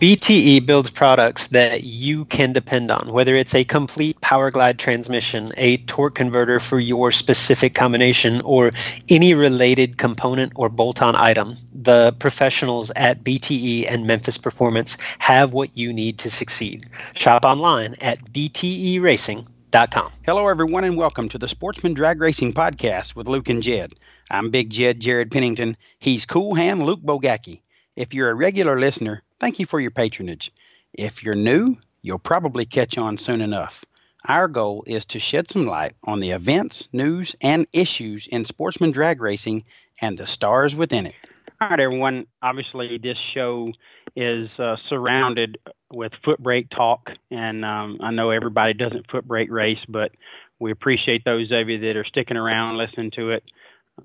BTE builds products that you can depend on, whether it's a complete power glide transmission, a torque converter for your specific combination, or any related component or bolt on item. The professionals at BTE and Memphis Performance have what you need to succeed. Shop online at bteracing.com. Hello, everyone, and welcome to the Sportsman Drag Racing Podcast with Luke and Jed. I'm Big Jed Jared Pennington. He's Cool Hand Luke Bogacki. If you're a regular listener, Thank you for your patronage. If you're new, you'll probably catch on soon enough. Our goal is to shed some light on the events, news, and issues in sportsman drag racing and the stars within it. All right, everyone. Obviously, this show is uh, surrounded with foot brake talk, and um, I know everybody doesn't foot brake race, but we appreciate those of you that are sticking around listening to it.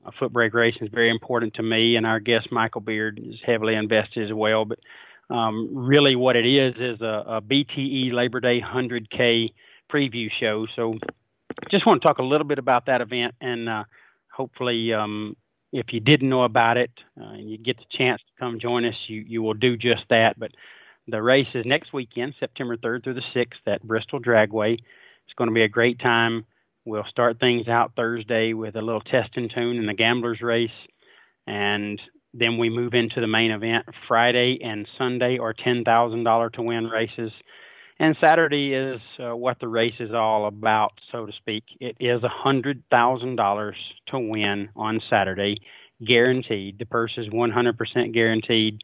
Uh, foot brake racing is very important to me, and our guest Michael Beard is heavily invested as well. But um, really, what it is is a, a BTE Labor Day 100K preview show. So, just want to talk a little bit about that event, and uh, hopefully, um, if you didn't know about it uh, and you get the chance to come join us, you you will do just that. But the race is next weekend, September 3rd through the 6th at Bristol Dragway. It's going to be a great time. We'll start things out Thursday with a little test and tune in the Gamblers race, and then we move into the main event. Friday and Sunday are $10,000 to win races. And Saturday is uh, what the race is all about, so to speak. It is $100,000 to win on Saturday, guaranteed. The purse is 100% guaranteed,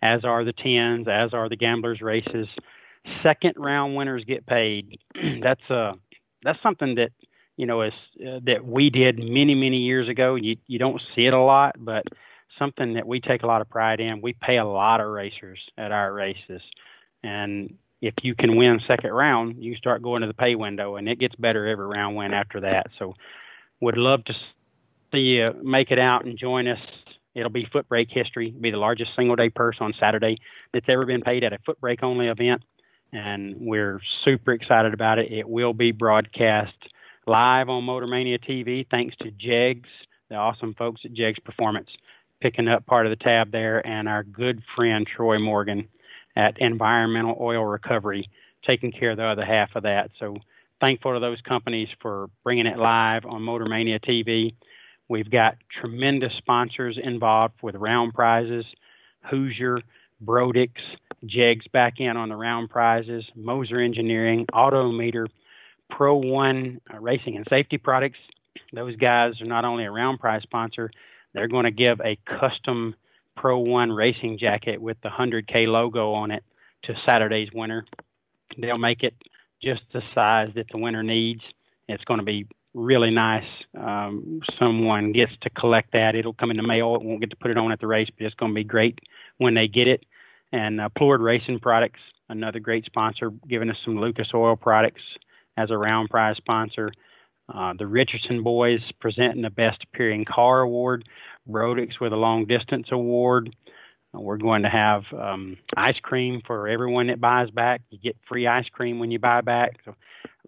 as are the tens, as are the gamblers' races. Second round winners get paid. that's uh, that's something that you know is uh, that we did many many years ago. You you don't see it a lot, but something that we take a lot of pride in. We pay a lot of racers at our races, and if you can win second round, you start going to the pay window, and it gets better every round win after that. So, would love to see you make it out and join us. It'll be foot brake history. It'll be the largest single day purse on Saturday that's ever been paid at a foot brake only event, and we're super excited about it. It will be broadcast live on Motormania TV, thanks to Jegs, the awesome folks at Jegs Performance picking up part of the tab there, and our good friend Troy Morgan at Environmental Oil Recovery taking care of the other half of that. So thankful to those companies for bringing it live on Motor Mania TV. We've got tremendous sponsors involved with round prizes, Hoosier, Brodix, Jegs back in on the round prizes, Moser Engineering, Autometer, Pro One Racing and Safety Products. Those guys are not only a round prize sponsor, they're going to give a custom Pro One racing jacket with the 100K logo on it to Saturday's winner. They'll make it just the size that the winner needs. It's going to be really nice. Um, someone gets to collect that. It'll come in the mail. It won't get to put it on at the race, but it's going to be great when they get it. And uh, Plourd Racing Products, another great sponsor, giving us some Lucas Oil products as a round prize sponsor. Uh, the Richardson boys presenting the Best Appearing Car Award. Brodix with a Long Distance Award. Uh, we're going to have um, ice cream for everyone that buys back. You get free ice cream when you buy back. So,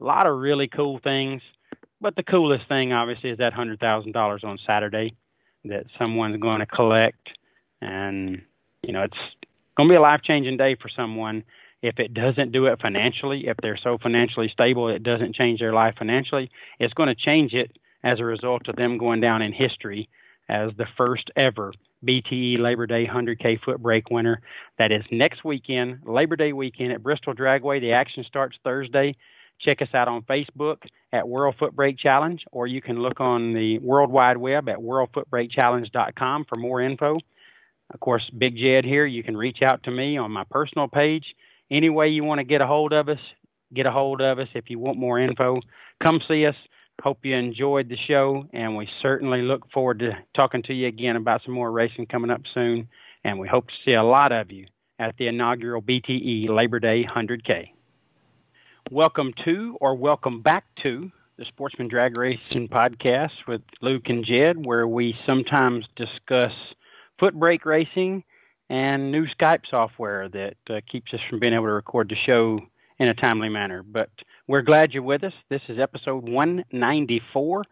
a lot of really cool things. But the coolest thing, obviously, is that hundred thousand dollars on Saturday that someone's going to collect, and you know it's going to be a life changing day for someone. If it doesn't do it financially, if they're so financially stable it doesn't change their life financially, it's going to change it as a result of them going down in history as the first ever BTE Labor Day 100K foot brake winner. That is next weekend, Labor Day weekend at Bristol Dragway. The action starts Thursday. Check us out on Facebook at World Foot Brake Challenge, or you can look on the World Wide Web at worldfootbrakechallenge.com for more info. Of course, Big Jed here. You can reach out to me on my personal page. Any way you want to get a hold of us, get a hold of us. If you want more info, come see us. Hope you enjoyed the show, and we certainly look forward to talking to you again about some more racing coming up soon. And we hope to see a lot of you at the inaugural BTE Labor Day 100K. Welcome to, or welcome back to, the Sportsman Drag Racing Podcast with Luke and Jed, where we sometimes discuss foot brake racing and new Skype software that uh, keeps us from being able to record the show in a timely manner. But we're glad you're with us. This is episode 194,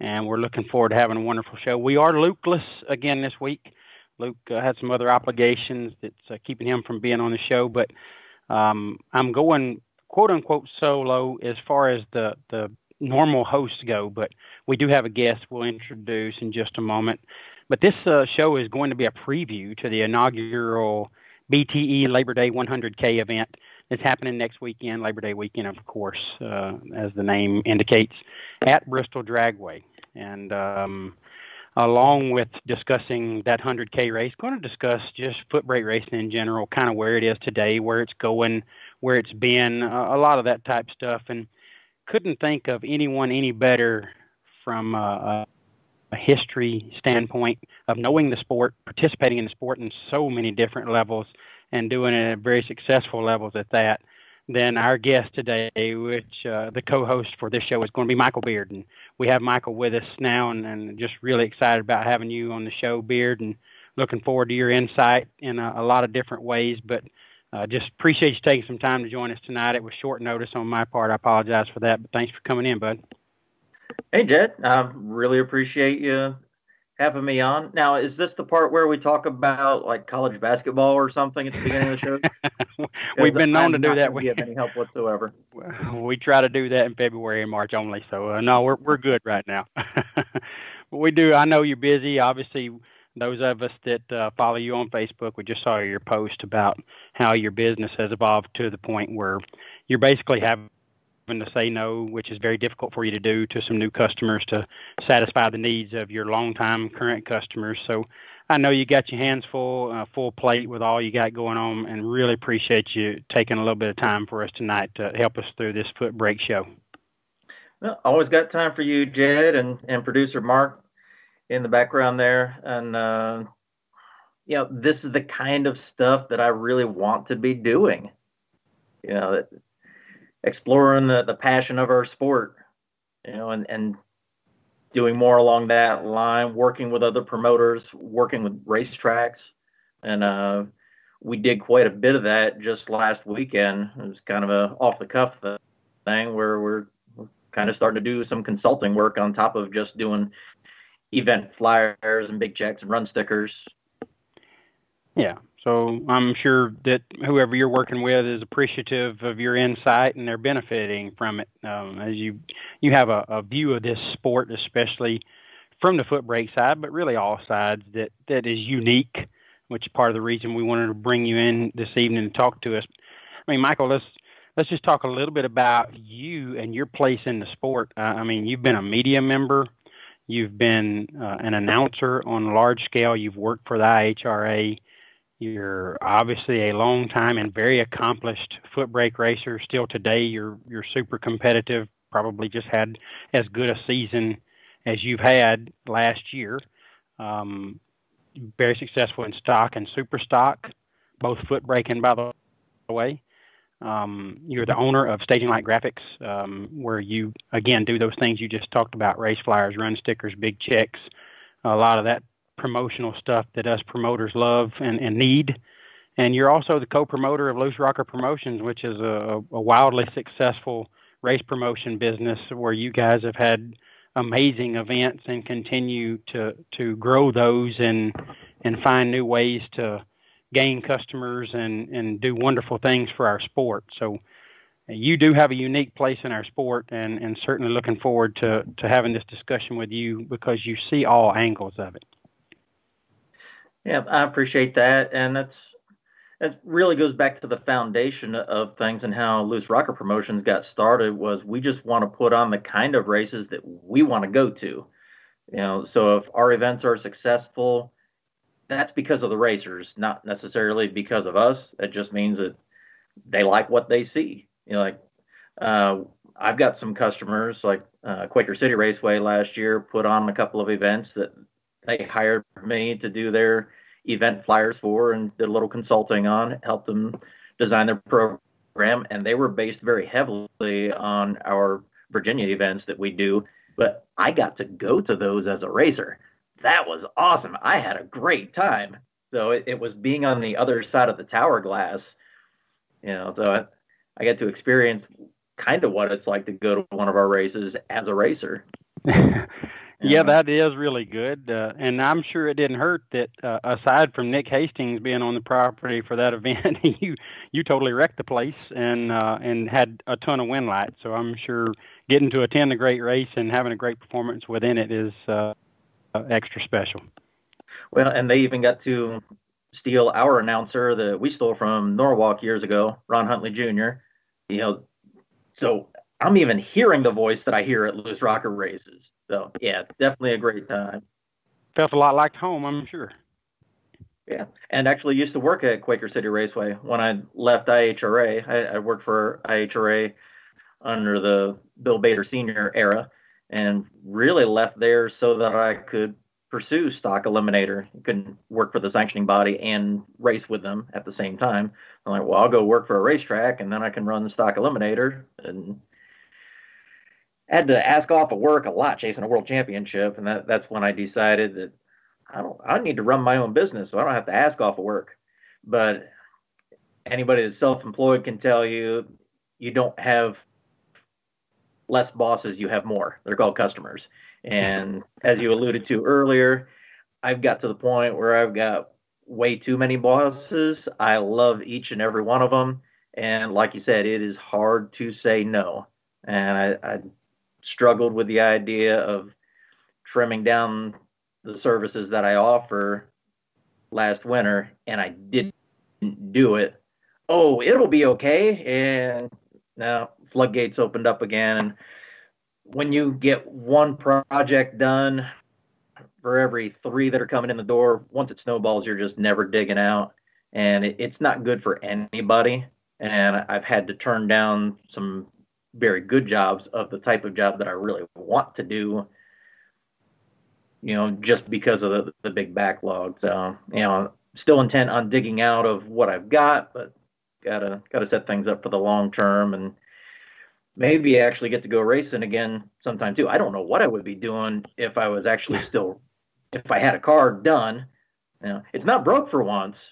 and we're looking forward to having a wonderful show. We are Lukeless again this week. Luke uh, had some other obligations that's uh, keeping him from being on the show, but um, I'm going quote unquote solo as far as the the normal hosts go. But we do have a guest we'll introduce in just a moment. But this uh, show is going to be a preview to the inaugural BTE Labor Day 100K event that's happening next weekend, Labor Day weekend, of course, uh, as the name indicates, at Bristol Dragway. And um, along with discussing that 100K race, going to discuss just foot brake racing in general, kind of where it is today, where it's going, where it's been, uh, a lot of that type stuff. And couldn't think of anyone any better from a, a history standpoint of knowing the sport, participating in the sport in so many different levels and doing it at very successful levels at that, then our guest today, which uh, the co-host for this show is going to be Michael Beard, and we have Michael with us now, and, and just really excited about having you on the show, Beard, and looking forward to your insight in a, a lot of different ways. But uh, just appreciate you taking some time to join us tonight. It was short notice on my part. I apologize for that, but thanks for coming in, bud. Hey, Jed. I really appreciate you having me on. Now, is this the part where we talk about like college basketball or something at the beginning of the show? We've been known I'm to do that. We have any help whatsoever. We try to do that in February and March only. So uh, no, we're we're good right now. but we do. I know you're busy. Obviously, those of us that uh, follow you on Facebook, we just saw your post about how your business has evolved to the point where you're basically having to say no, which is very difficult for you to do to some new customers to satisfy the needs of your longtime current customers. So I know you got your hands full, uh, full plate with all you got going on, and really appreciate you taking a little bit of time for us tonight to help us through this foot brake show. Well, always got time for you, Jed, and, and producer Mark in the background there. And, uh, you know, this is the kind of stuff that I really want to be doing. You know, exploring the, the passion of our sport, you know, and, and doing more along that line, working with other promoters, working with racetracks. And uh, we did quite a bit of that just last weekend. It was kind of a off the cuff thing where we're, we're kind of starting to do some consulting work on top of just doing event flyers and big checks and run stickers. Yeah. So I'm sure that whoever you're working with is appreciative of your insight and they're benefiting from it. Um, as you you have a, a view of this sport, especially from the foot brake side, but really all sides that that is unique, which is part of the reason we wanted to bring you in this evening to talk to us. I mean, Michael, let's let's just talk a little bit about you and your place in the sport. Uh, I mean, you've been a media member, you've been uh, an announcer on a large scale, you've worked for the IHRA you're obviously a long time and very accomplished foot brake racer. Still today, you're you're super competitive, probably just had as good a season as you've had last year. Um, very successful in stock and super stock, both foot braking, by the way. Um, you're the owner of Staging Light Graphics, um, where you again do those things you just talked about: race flyers, run stickers, big checks, a lot of that promotional stuff that us promoters love and, and need. And you're also the co-promoter of Loose Rocker Promotions, which is a, a wildly successful race promotion business where you guys have had amazing events and continue to to grow those and and find new ways to gain customers and and do wonderful things for our sport. So uh, you do have a unique place in our sport and and certainly looking forward to to having this discussion with you because you see all angles of it. Yeah, I appreciate that and that's it really goes back to the foundation of things and how Loose Rocker Promotions got started was we just want to put on the kind of races that we want to go to. You know, so if our events are successful, that's because of the racers, not necessarily because of us. It just means that they like what they see. You know, like uh, I've got some customers like uh, Quaker City Raceway last year put on a couple of events that they hired me to do their event flyers for and did a little consulting on, helped them design their program. And they were based very heavily on our Virginia events that we do. But I got to go to those as a racer. That was awesome. I had a great time. So it, it was being on the other side of the tower glass, you know. So I, I get to experience kind of what it's like to go to one of our races as a racer. Yeah, that is really good, uh, and I'm sure it didn't hurt that uh, aside from Nick Hastings being on the property for that event, you you totally wrecked the place and uh, and had a ton of win light. So I'm sure getting to attend a great race and having a great performance within it is uh, extra special. Well, and they even got to steal our announcer that we stole from Norwalk years ago, Ron Huntley Jr. You know, so I'm even hearing the voice that I hear at Loose Rocker races. So yeah, definitely a great time. Felt a lot like home, I'm sure. Yeah, and actually used to work at Quaker City Raceway when I left IHRA. I, I worked for IHRA under the Bill Bader Senior era, and really left there so that I could pursue stock eliminator. You couldn't work for the sanctioning body and race with them at the same time. I'm like, well, I'll go work for a racetrack and then I can run the stock eliminator and had to ask off of work a lot chasing a world championship, and that, that's when I decided that I don't I need to run my own business, so I don't have to ask off of work. But anybody that's self-employed can tell you you don't have less bosses, you have more. They're called customers. And as you alluded to earlier, I've got to the point where I've got way too many bosses. I love each and every one of them. And like you said, it is hard to say no. And I, I struggled with the idea of trimming down the services that I offer last winter, and I didn't do it. Oh, it'll be okay. And now floodgates opened up again. And when you get one project done for every three that are coming in the door, once it snowballs, you're just never digging out. And it, it's not good for anybody. And I've had to turn down some very good jobs of the type of job that I really want to do. You know, just because of the, the big backlog. So, you know, still intent on digging out of what I've got, but gotta gotta set things up for the long term and maybe actually get to go racing again sometime too. I don't know what I would be doing if I was actually still if I had a car done. You know, it's not broke for once,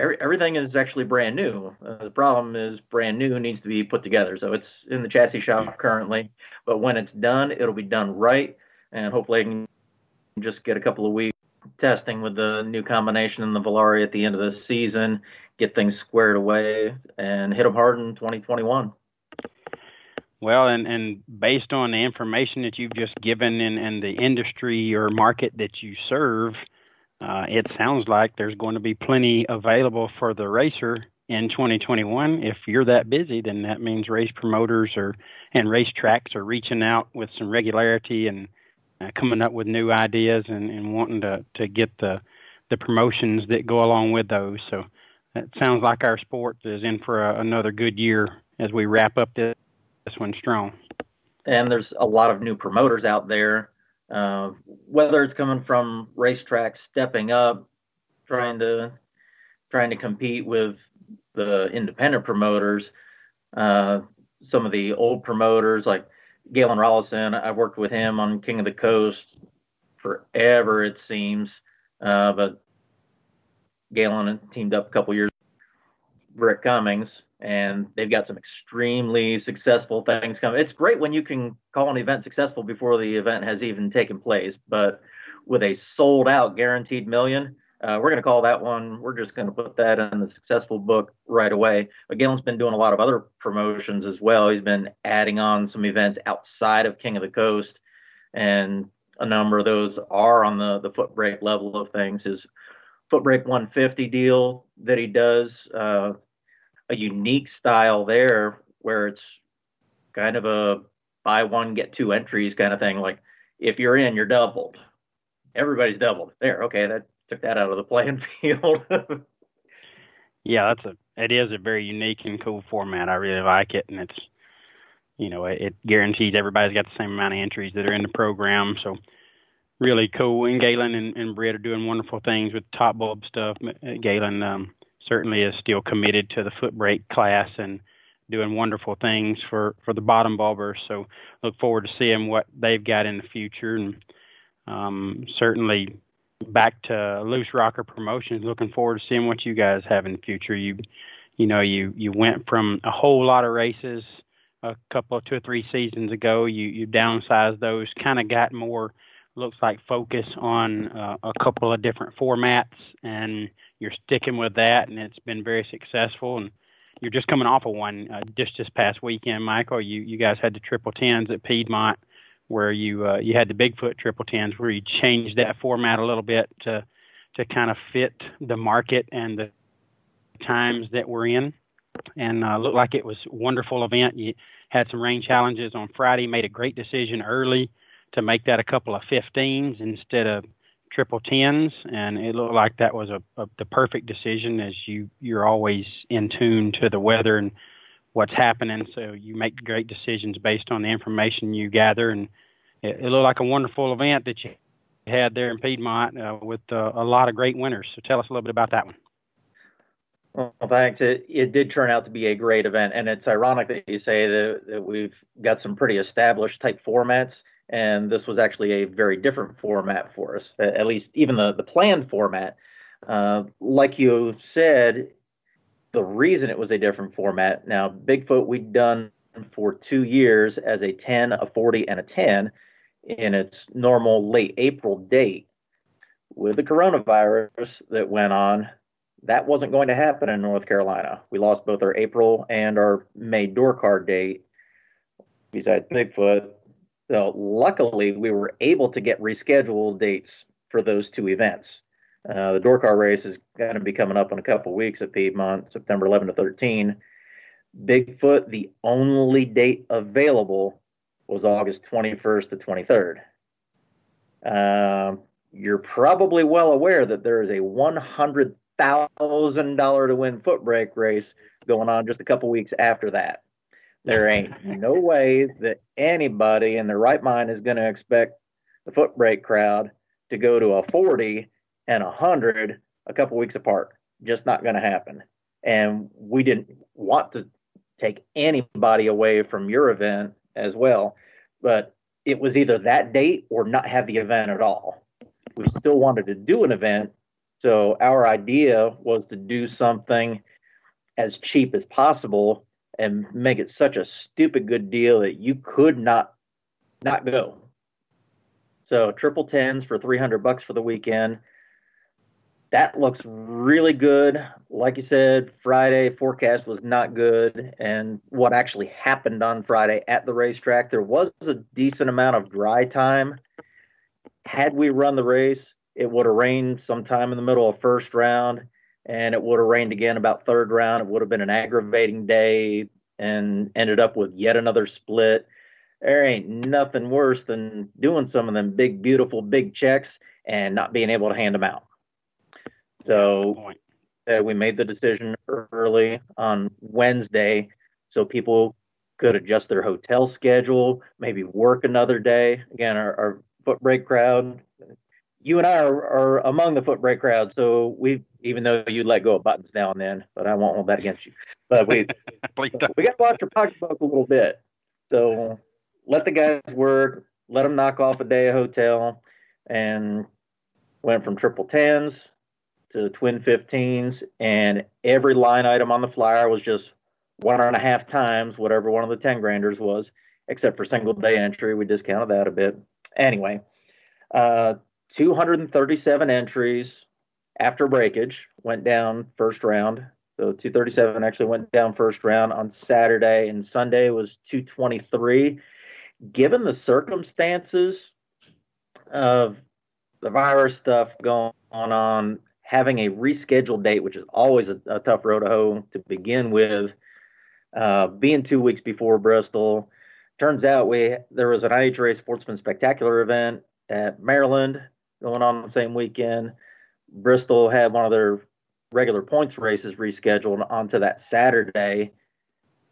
every, everything is actually brand new. Uh, the problem is brand new needs to be put together. So it's in the chassis shop currently, but when it's done, it'll be done right. And hopefully I can just get a couple of weeks testing with the new combination and the Volare at the end of the season, get things squared away and hit them hard in 2021. Well, and, and based on the information that you've just given and, and the industry or market that you serve, uh, it sounds like there's going to be plenty available for the racer in 2021. If you're that busy, then that means race promoters or and racetracks are reaching out with some regularity and uh, coming up with new ideas and, and wanting to, to get the the promotions that go along with those. So it sounds like our sport is in for a, another good year as we wrap up this, this one strong. and there's a lot of new promoters out there. Uh, whether it's coming from racetracks stepping up, trying to trying to compete with the independent promoters, uh, some of the old promoters like Galen Rollison. I worked with him on King of the Coast forever, it seems. Uh, but Galen teamed up a couple years Rick Cummings, and they've got some extremely successful things coming. It's great when you can call an event successful before the event has even taken place, but with a sold out guaranteed million, uh, we're going to call that one. We're just going to put that in the successful book right away. But Galen's been doing a lot of other promotions as well. He's been adding on some events outside of King of the Coast, and a number of those are on the the foot level of things. His foot brake 150 deal that he does, uh, a unique style there where it's kind of a buy one get two entries kind of thing. Like if you're in, you're doubled. Everybody's doubled. There, okay, that took that out of the playing field. yeah, that's a it is a very unique and cool format. I really like it, and it's you know it, it guarantees everybody's got the same amount of entries that are in the program. So really cool. And Galen and, and Britt are doing wonderful things with top bulb stuff. Uh, Galen um, certainly is still committed to the foot brake class and doing wonderful things for, for the bottom bulbers. So look forward to seeing what they've got in the future. And um, certainly back to loose rocker promotions. Looking forward to seeing what you guys have in the future. You, you know, you you went from a whole lot of races a couple of two or three seasons ago. You you downsized those, kind of got more looks like focus on uh, a couple of different formats, and you're sticking with that, and it's been very successful. And you're just coming off of one uh, just this past weekend, Michael. You you guys had the triple tens at Piedmont, where you uh, you had the Bigfoot triple tens, where you changed that format a little bit to to kind of fit the market and the times that we're in. And uh, looked like it was a wonderful event. You had some rain challenges on Friday, made a great decision early to make that a couple of 15s instead of triple tens, and it looked like that was a, a the perfect decision as you you're always in tune to the weather and what's happening, so you make great decisions based on the information you gather, and it, it looked like a wonderful event that you had there in Piedmont uh, with uh, a lot of great winners. So tell us a little bit about that one. Well, thanks. It, it did turn out to be a great event, and it's ironic that you say that, that we've got some pretty established type formats and this was actually a very different format for us, at least even the, the planned format. Uh, like you said, the reason it was a different format. Now, Bigfoot we'd done for two years as a 10, a 40, and a 10 in its normal late April date. With the coronavirus that went on, that wasn't going to happen in North Carolina. We lost both our April and our May door car date. Besides Bigfoot, so luckily, we were able to get rescheduled dates for those two events. Uh, the door car race is going to be coming up in a couple weeks at Piedmont, September 11 to 13. Bigfoot, the only date available was August 21st to 23rd. Uh, you're probably well aware that there is a $100,000 to win foot brake race going on just a couple weeks after that. There ain't no way that anybody in their right mind is going to expect the foot brake crowd to go to a 40 and a 100 a couple weeks apart. Just not going to happen. And we didn't want to take anybody away from your event as well, but it was either that date or not have the event at all. We still wanted to do an event, so our idea was to do something as cheap as possible and make it such a stupid good deal that you could not not go. So triple tens for 300 bucks for the weekend. That looks really good. Like you said, Friday forecast was not good. And what actually happened on Friday at the racetrack, there was a decent amount of dry time. Had we run the race, it would have rained sometime in the middle of first round and it would have rained again about third round. It would have been an aggravating day and ended up with yet another split. There ain't nothing worse than doing some of them big, beautiful, big checks and not being able to hand them out. So uh, we made the decision early on Wednesday so people could adjust their hotel schedule, maybe work another day. Again, our, our foot brake crowd, you and I are, are among the foot brake crowd, so we even though you let go of buttons now and then, but I won't hold that against you. But we we got to watch your pocketbook a little bit. So let the guys work, let them knock off a day of hotel, and went from triple tens to twin 15s, and every line item on the flyer was just one and a half times whatever one of the 10 granders was, except for single day entry. We discounted that a bit. Anyway, uh, 237 entries after breakage went down first round. So 237 actually went down first round on Saturday, and Sunday was 223. Given the circumstances of the virus stuff going on, having a rescheduled date, which is always a, a tough road to hoe to begin with, uh, being two weeks before Bristol. Turns out we there was an IHRA Sportsman Spectacular event at Maryland going on the same weekend. Bristol had one of their regular points races rescheduled onto that Saturday.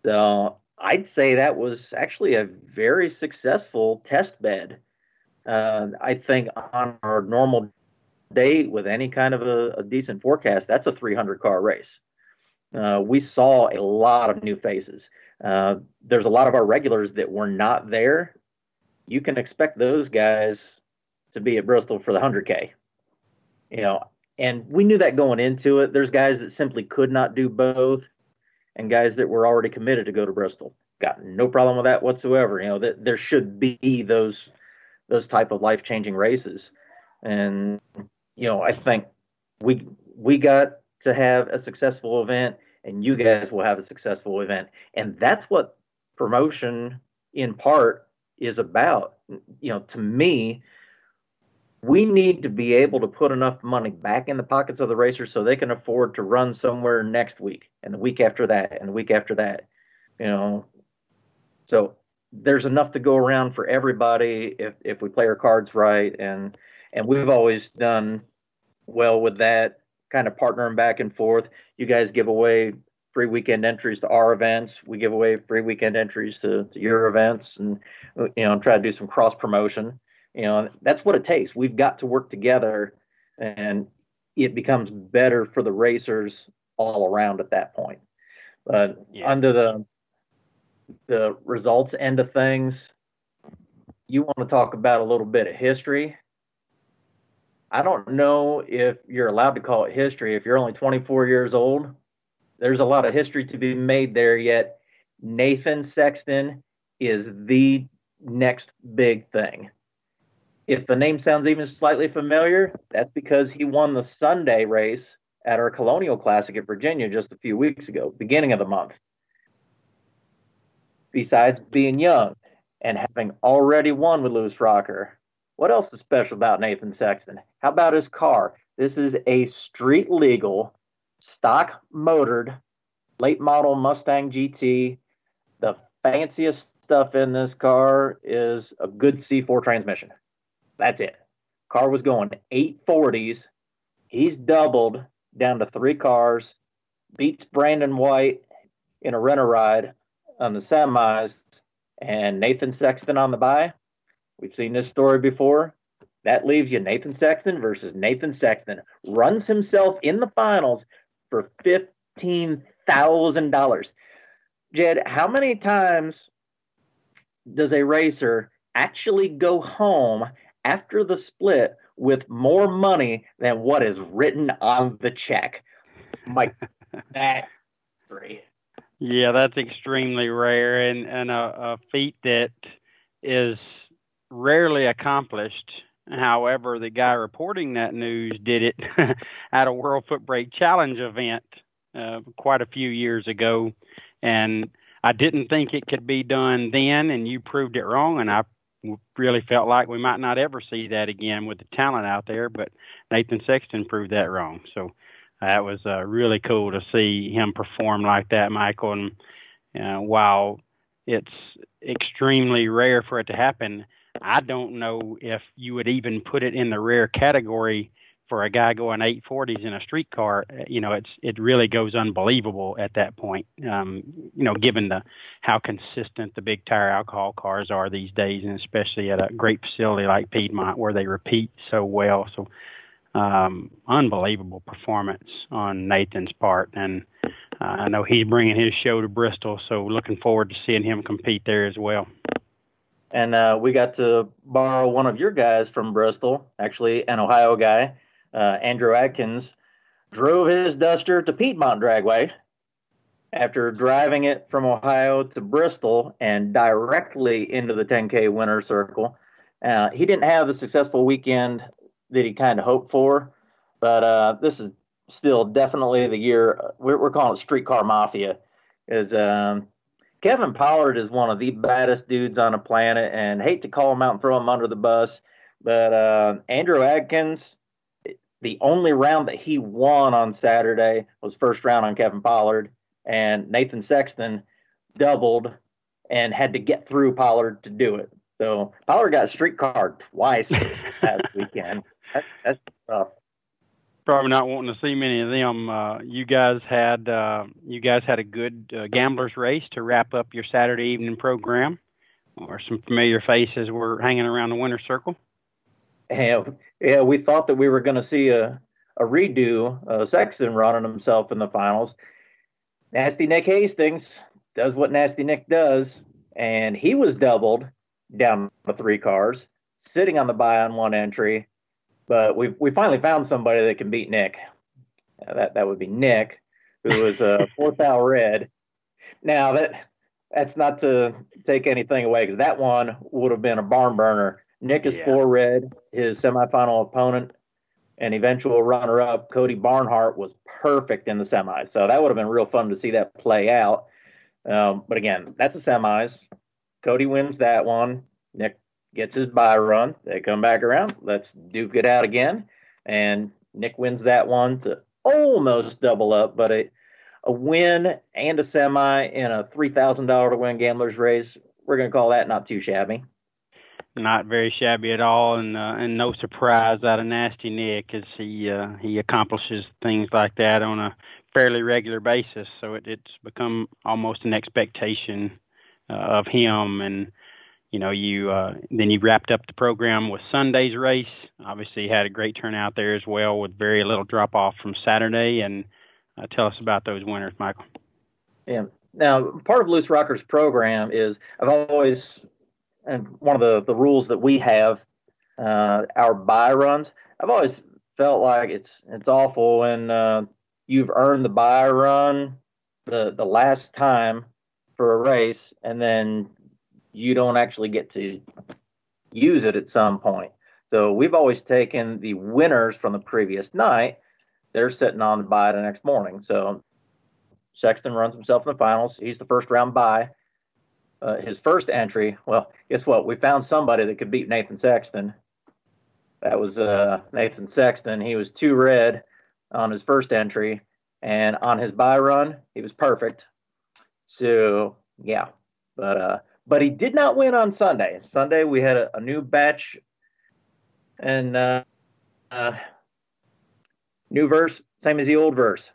So I'd say that was actually a very successful test bed. Uh, I think on our normal date with any kind of a, a decent forecast, that's a 300 car race. Uh, we saw a lot of new faces. Uh, there's a lot of our regulars that were not there. You can expect those guys to be at Bristol for the 100K. You know, and we knew that going into it. There's guys that simply could not do both, and guys that were already committed to go to Bristol. Got no problem with that whatsoever. You know that there should be those those type of life changing races, and you know I think we we got to have a successful event, and you guys will have a successful event, and that's what promotion in part is about. You know, to me, we need to be able to put enough money back in the pockets of the racers so they can afford to run somewhere next week and the week after that and the week after that you know? So there's enough to go around for everybody if if we play our cards right. And and we've always done well with that kind of partnering back and forth. You guys give away free weekend entries to our events. We give away free weekend entries to, to your events and you know try to do some cross promotion you know, that's what it takes. We've got to work together, and it becomes better for the racers all around at that point. But yeah. under the the results end of things, you want to talk about a little bit of history. I don't know if you're allowed to call it history if you're only 24 years old. There's a lot of history to be made there yet. Nathan Sexton is the next big thing. If the name sounds even slightly familiar, that's because he won the Sunday race at our Colonial Classic at Virginia just a few weeks ago, beginning of the month. Besides being young and having already won with Loose Rocker, what else is special about Nathan Sexton? How about his car? This is a street legal, stock motored, late model Mustang GT. The fanciest stuff in this car is a good C4 transmission. That's it. Car was going 840s. He's doubled down to three cars, beats Brandon White in a renter ride on the semis, and Nathan Sexton on the bye. We've seen this story before. That leaves you Nathan Sexton versus Nathan Sexton. Runs himself in the finals for $15,000. Jed, how many times does a racer actually go home after the split with more money than what is written on the check. Mike, that's three. Yeah, that's extremely rare and, and a, a feat that is rarely accomplished. However, the guy reporting that news did it at a World Foot Brake Challenge event uh, quite a few years ago, and I didn't think it could be done then, and you proved it wrong, and I really felt like we might not ever see that again with the talent out there. But Nathan Sexton proved that wrong. So that was uh, really cool to see him perform like that, Michael. And uh, while it's extremely rare for it to happen, I don't know if you would even put it in the rare category for a guy going 840s in a street car, you know, it's it really goes unbelievable at that point. Um, you know, given the how consistent the big tire alcohol cars are these days, and especially at a great facility like Piedmont where they repeat so well. So, um, unbelievable performance on Nathan's part, and uh, I know he's bringing his show to Bristol. So, looking forward to seeing him compete there as well and uh, we got to borrow one of your guys from Bristol, actually an Ohio guy, Andrew Adkins, drove his Duster to Piedmont Dragway after driving it from Ohio to Bristol and directly into the 10K winner circle. Uh, he didn't have the successful weekend that he kind of hoped for, but uh, this is still definitely the year we're, we're calling it Streetcar Mafia. Is um, Kevin Pollard is one of the baddest dudes on the planet, and hate to call him out and throw him under the bus, but uh, Andrew Adkins the only round that he won on Saturday was first round on Kevin Pollard, and Nathan Sexton doubled and had to get through Pollard to do it. So Pollard got a streetcar twice last weekend. That, that's tough. Probably not wanting to see many of them. Uh, you guys had uh, you guys had a good uh, gamblers race to wrap up your Saturday evening program, or some familiar faces were hanging around the winner's circle. And yeah, we thought that we were going to see a, a redo, uh, Sexton running himself in the finals. Nasty Nick Hastings does what Nasty Nick does, and he was doubled down to three cars, sitting on the buy on one entry. But we we finally found somebody that can beat Nick. Uh, that that would be Nick, who was a fourth hour red. Now that that's not to take anything away because that one would have been a barn burner Nick is yeah. four red. His semifinal opponent and eventual runner up, Cody Barnhart, was perfect in the semis. So that would have been real fun to see that play out. Um, but again, that's the semis. Cody wins that one. Nick gets his buy run. They come back around. Let's duke it out again. And Nick wins that one to almost double up, but a, a win and a semi in a $3,000 to win gambler's race, we're going to call that not too shabby not very shabby at all, and uh, and no surprise out of Nasty Nick as he uh, he accomplishes things like that on a fairly regular basis. So it, it's become almost an expectation uh, of him. And you know, you uh, then you wrapped up the program with Sunday's race. Obviously, had a great turnout there as well, with very little drop off from Saturday. And uh, tell us about those winners, Michael. Yeah. Now, part of Loose Rockers program is I've always one of the, the rules that we have, uh, our buy runs, I've always felt like it's it's awful when uh, you've earned the buy run the the last time for a race, and then you don't actually get to use it at some point. So we've always taken the winners from the previous night. They're sitting on the buy the next morning. So Sexton runs himself in the finals. He's the first round buy uh, his first entry, well, guess what? We found somebody that could beat Nathan Sexton. That was uh, Nathan Sexton. He was two red on his first entry, and on his buy run, he was perfect. So yeah, but uh, but he did not win on Sunday. Sunday we had a, a new batch and uh, uh, new verse, same as the old verse.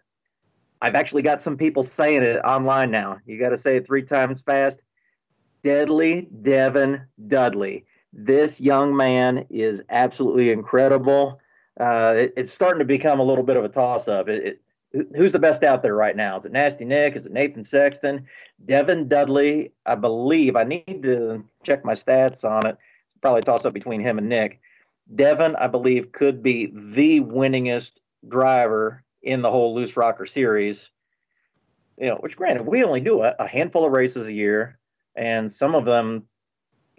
I've actually got some people saying it online now. You got to say it three times fast. Deadly Devin Dudley. This young man is absolutely incredible. Uh, it, it's starting to become a little bit of a toss up. It, it, who's the best out there right now? Is it Nasty Nick? Is it Nathan Sexton? Devin Dudley, I believe. I need to check my stats on it. It's probably a toss up between him and Nick. Devin, I believe, could be the winningest driver in the whole Loose Rocker series. You know, which granted, we only do a, a handful of races a year and some of them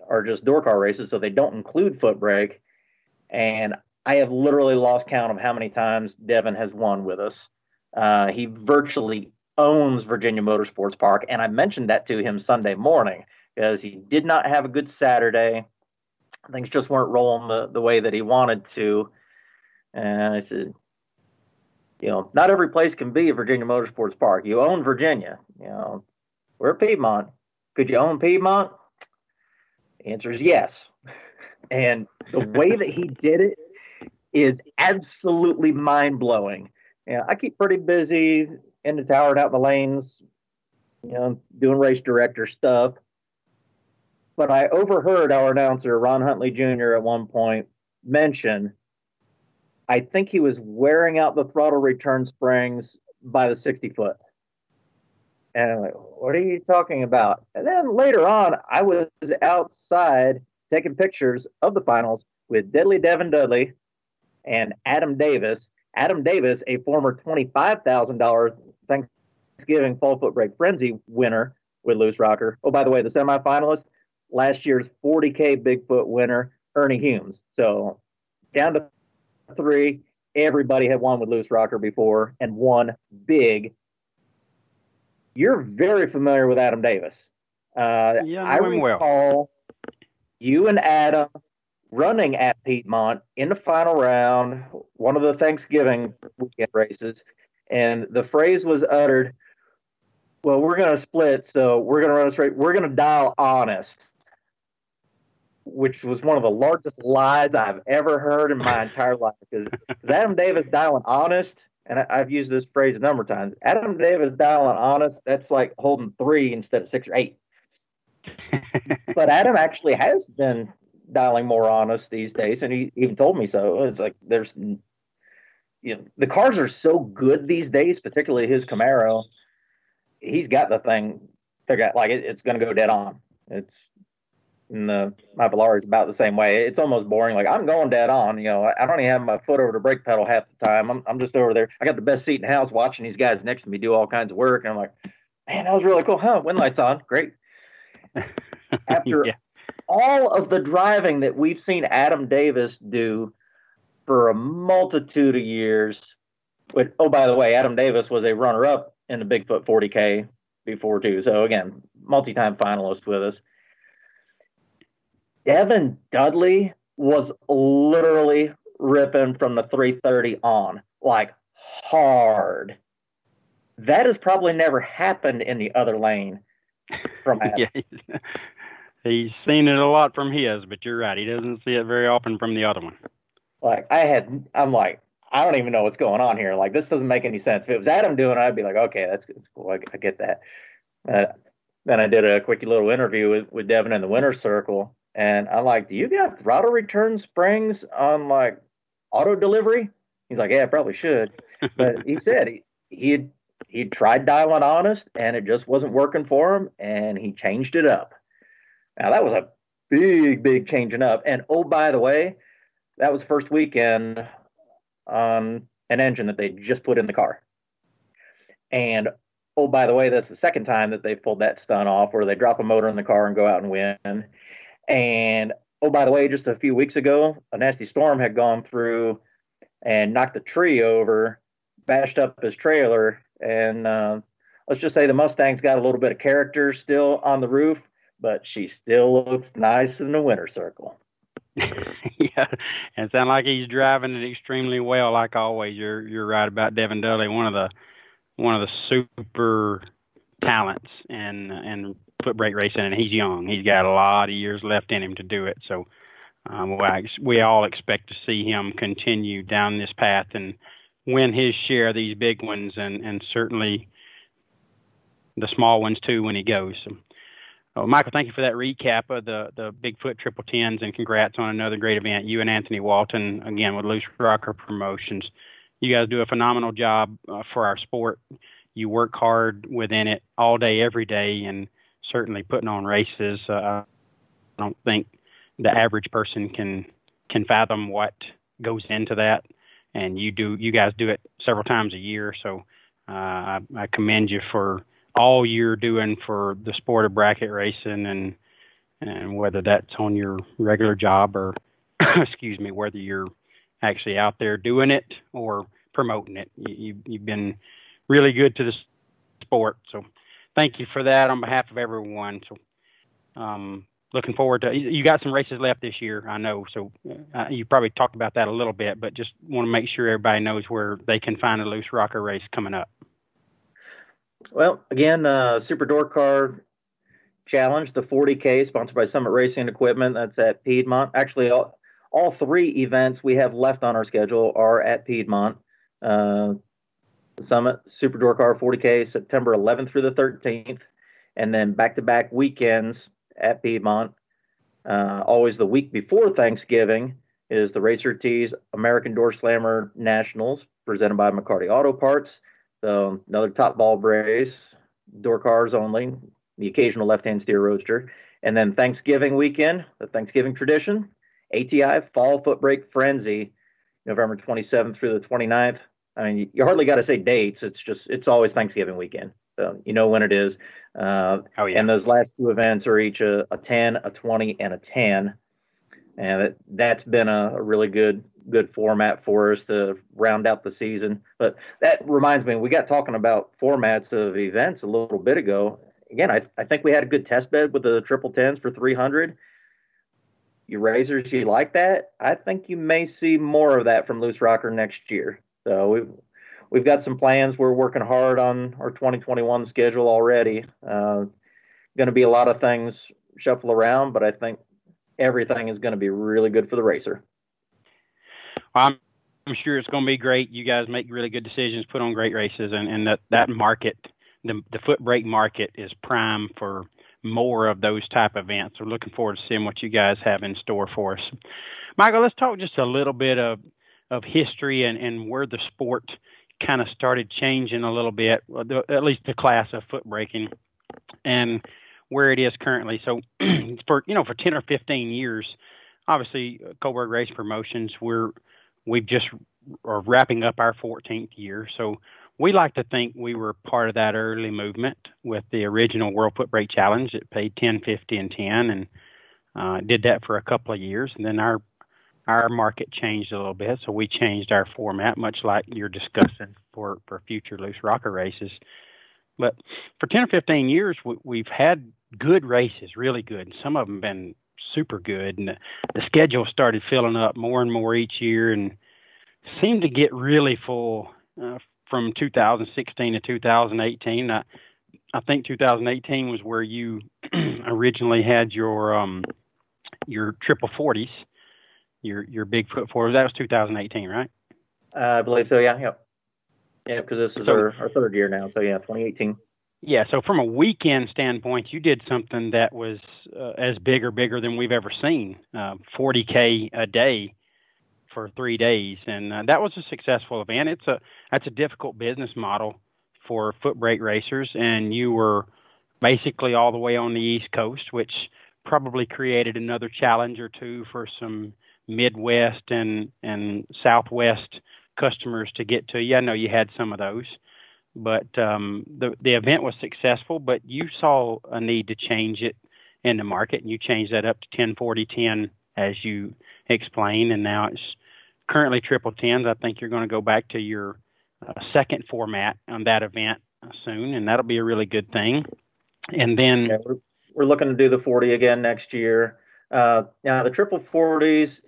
are just door car races, so they don't include foot brake. And I have literally lost count of how many times Devin has won with us. Uh, he virtually owns Virginia Motorsports Park, and I mentioned that to him Sunday morning because he did not have a good Saturday. Things just weren't rolling the, the way that he wanted to. And I said, you know, not every place can be a Virginia Motorsports Park. You own Virginia. You know, we're Piedmont. Could you own Piedmont? The answer is yes. And the way that he did it is absolutely mind blowing. Yeah, I keep pretty busy in the tower and out in the lanes, you know, doing race director stuff. But I overheard our announcer, Ron Huntley Jr., at one point mention, I think he was wearing out the throttle return springs by the 60 foot. And I'm like, what are you talking about? And then later on, I was outside taking pictures of the finals with Deadly Devin Dudley and Adam Davis. Adam Davis, a former $25,000 Thanksgiving Fall Foot Brake Frenzy winner with Loose Rocker. Oh, by the way, the semifinalist, last year's 40K Bigfoot winner, Ernie Humes. So down to three. Everybody had won with Loose Rocker before and won big. You're very familiar with Adam Davis. Uh, yeah, I recall well. you and Adam running at Piedmont in the final round, one of the Thanksgiving weekend races, and the phrase was uttered, "Well, we're going to split, so we're going to run straight. We're going to dial honest." which was one of the largest lies I've ever heard in my entire life. Because Adam Davis dialing honest, and I, have used this phrase a number of times. Adam Davis dialing honest, that's like holding three instead of six or eight. but Adam actually has been dialing more honest these days, and he even told me so. It's like there's, you know, the cars are so good these days, particularly his Camaro. He's got the thing figured out, like it, it's going to go dead on. It's and the my Volare is about the same way. It's almost boring. Like I'm going dead on. You know, I don't even have my foot over the brake pedal half the time. I'm I'm just over there. I got the best seat in the house, watching these guys next to me do all kinds of work, and I'm like, man, that was really cool. Huh? Win lights on, great. After yeah. all of the driving that we've seen Adam Davis do for a multitude of years, with oh by the way, Adam Davis was a runner-up in the Bigfoot 40K before too. So again, multi-time finalist with us Devin Dudley was literally ripping from the 330 on, like hard. That has probably never happened in the other lane from yeah, he's, he's seen it a lot from his, but you're right. He doesn't see it very often from the other one. Like I had, I'm like, I don't even know what's going on here. Like this doesn't make any sense. If it was Adam doing it, I'd be like, okay, that's, that's cool. I, I get that. Uh, then I did a quick little interview with, with Devin in the winner's circle, and I'm like, do you got throttle return springs on like auto delivery? He's like, yeah, I probably should. But he said he he he tried dialing honest and it just wasn't working for him, and he changed it up. Now that was a big, big changing up. And oh, by the way, that was first weekend on an engine that they just put in the car. And oh, by the way, that's the second time that they've pulled that stunt off where they drop a motor in the car and go out and win. And oh, by the way, just a few weeks ago, a nasty storm had gone through and knocked a tree over, bashed up his trailer, and uh, let's just say the Mustang's got a little bit of character still on the roof, but she still looks nice in the winner circle. yeah, and sound like he's driving it extremely well, like always. You're you're right about Devin Dudley, one of the one of the super talents and and foot brake racing, and he's young. He's got a lot of years left in him to do it. So um, we all expect to see him continue down this path and win his share of these big ones, and and certainly the small ones too when he goes. So, oh, Michael, thank you for that recap of the the Bigfoot Triple Tens, and congrats on another great event. You and Anthony Walton again with Loose Rocker Promotions. You guys do a phenomenal job uh, for our sport. You work hard within it all day, every day, and certainly putting on races. Uh, I don't think the average person can can fathom what goes into that, and you do. You guys do it several times a year, so uh, I, I commend you for all you're doing for the sport of bracket racing, and and whether that's on your regular job or excuse me, whether you're actually out there doing it or promoting it. You, you, you've been really good to the sport, so thank you for that on behalf of everyone. So, um, looking forward to you got some races left this year, I know. So uh, you probably talked about that a little bit, but just want to make sure everybody knows where they can find a loose rocker race coming up. Well, again, uh, Super Door Car Challenge, the 40K, sponsored by Summit Racing Equipment. That's at Piedmont. Actually, all, all three events we have left on our schedule are at Piedmont. Uh, Summit Super Door Car 40K September 11th through the 13th, and then back to back weekends at Piedmont. Uh, always the week before Thanksgiving is the Racer Tees American Door Slammer Nationals presented by McCarty Auto Parts. So another top bulb race, door cars only, the occasional left hand steer roadster. And then Thanksgiving weekend, the Thanksgiving tradition, ATI Fall Foot Brake Frenzy, November 27th through the 29th. I mean, you hardly got to say dates. It's just, it's always Thanksgiving weekend. So you know when it is. Uh, oh, yeah. And those last two events are each a, a 10, a 20, and a 10. And it, that's been a, a really good good format for us to round out the season. But that reminds me, we got talking about formats of events a little bit ago. Again, I, I think we had a good test bed with the triple tens for 300. You razors, you like that? I think you may see more of that from Loose Rocker next year. So we've we've got some plans. We're working hard on our 2021 schedule already. Uh, going to be a lot of things shuffle around, but I think everything is going to be really good for the racer. I'm, I'm sure it's going to be great. You guys make really good decisions, put on great races, and, and that that market, the the foot brake market, is prime for more of those type events. We're looking forward to seeing what you guys have in store for us. Michael, let's talk just a little bit of of history and, and where the sport kind of started changing a little bit, at least the class of foot braking, and where it is currently. So, for you know, for ten or fifteen years, obviously, Coburg Race Promotions, we're we've just are wrapping up our 14th year. So we like to think we were part of that early movement with the original World Foot Brake Challenge. It paid 10, 50, and 10, and uh, did that for a couple of years. And then our our market changed a little bit, so we changed our format, much like you're discussing for for future loose rocker races. But for 10 or 15 years, we, we've had good races, really good. And some of them been super good, and the, the schedule started filling up more and more each year, and seemed to get really full uh, from 2016 to 2018. I, I think 2018 was where you originally had your um, your triple forties, your your big foot fours. That was 2018, right? Uh, I believe so. Yeah, yeah, yeah. Because this is so, our, our third year now. So yeah, 2018. Yeah, so from a weekend standpoint, you did something that was uh, as big or bigger than we've ever seen. Uh, 40k a day for three days, and uh, that was a successful event. It's a that's a difficult business model for foot brake racers, and you were basically all the way on the East Coast, which probably created another challenge or two for some Midwest and and Southwest customers to get to you. I know you had some of those but um, the the event was successful. But you saw a need to change it in the market, and you changed that up to 10, 40, 10, as you explained, and now it's currently triple tens. I think you're going to go back to your uh, second format on that event soon, and that'll be a really good thing. And then yeah, we're, we're looking to do the 40 again next year. Uh, now the triple 40s,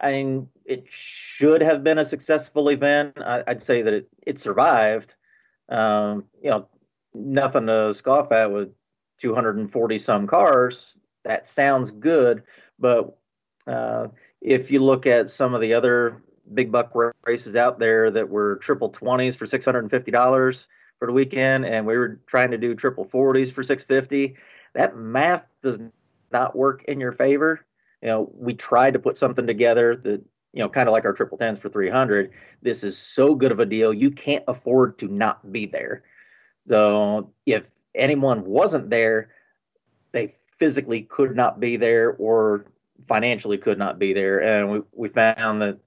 I mean, it should have been a successful event. I, would say that it, it survived, um, you know, nothing to scoff at with 240 some cars. That sounds good, but uh, if you look at some of the other big buck races out there that were triple 20s for $650 for the weekend, and we were trying to do triple 40s for 650, that math does not work in your favor. You know, we tried to put something together that you know, kind of like our triple tens for 300. This is so good of a deal, you can't afford to not be there. So if anyone wasn't there, they physically could not be there or financially could not be there. And we, we found that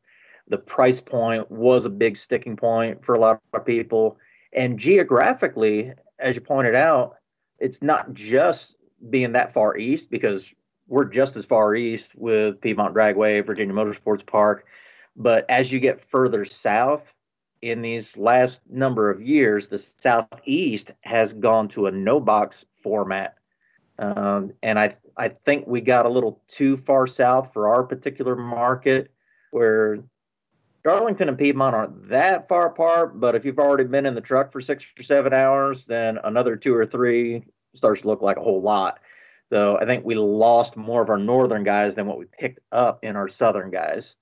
the price point was a big sticking point for a lot of people. And geographically, as you pointed out, it's not just being that far east because we're just as far east with Piedmont Dragway, Virginia Motorsports Park. But as you get further south in these last number of years, the southeast has gone to a no box format. Um, and I I think we got a little too far south for our particular market, where Darlington and Piedmont aren't that far apart. But if you've already been in the truck for six or seven hours, then another two or three starts to look like a whole lot. So I think we lost more of our northern guys than what we picked up in our southern guys.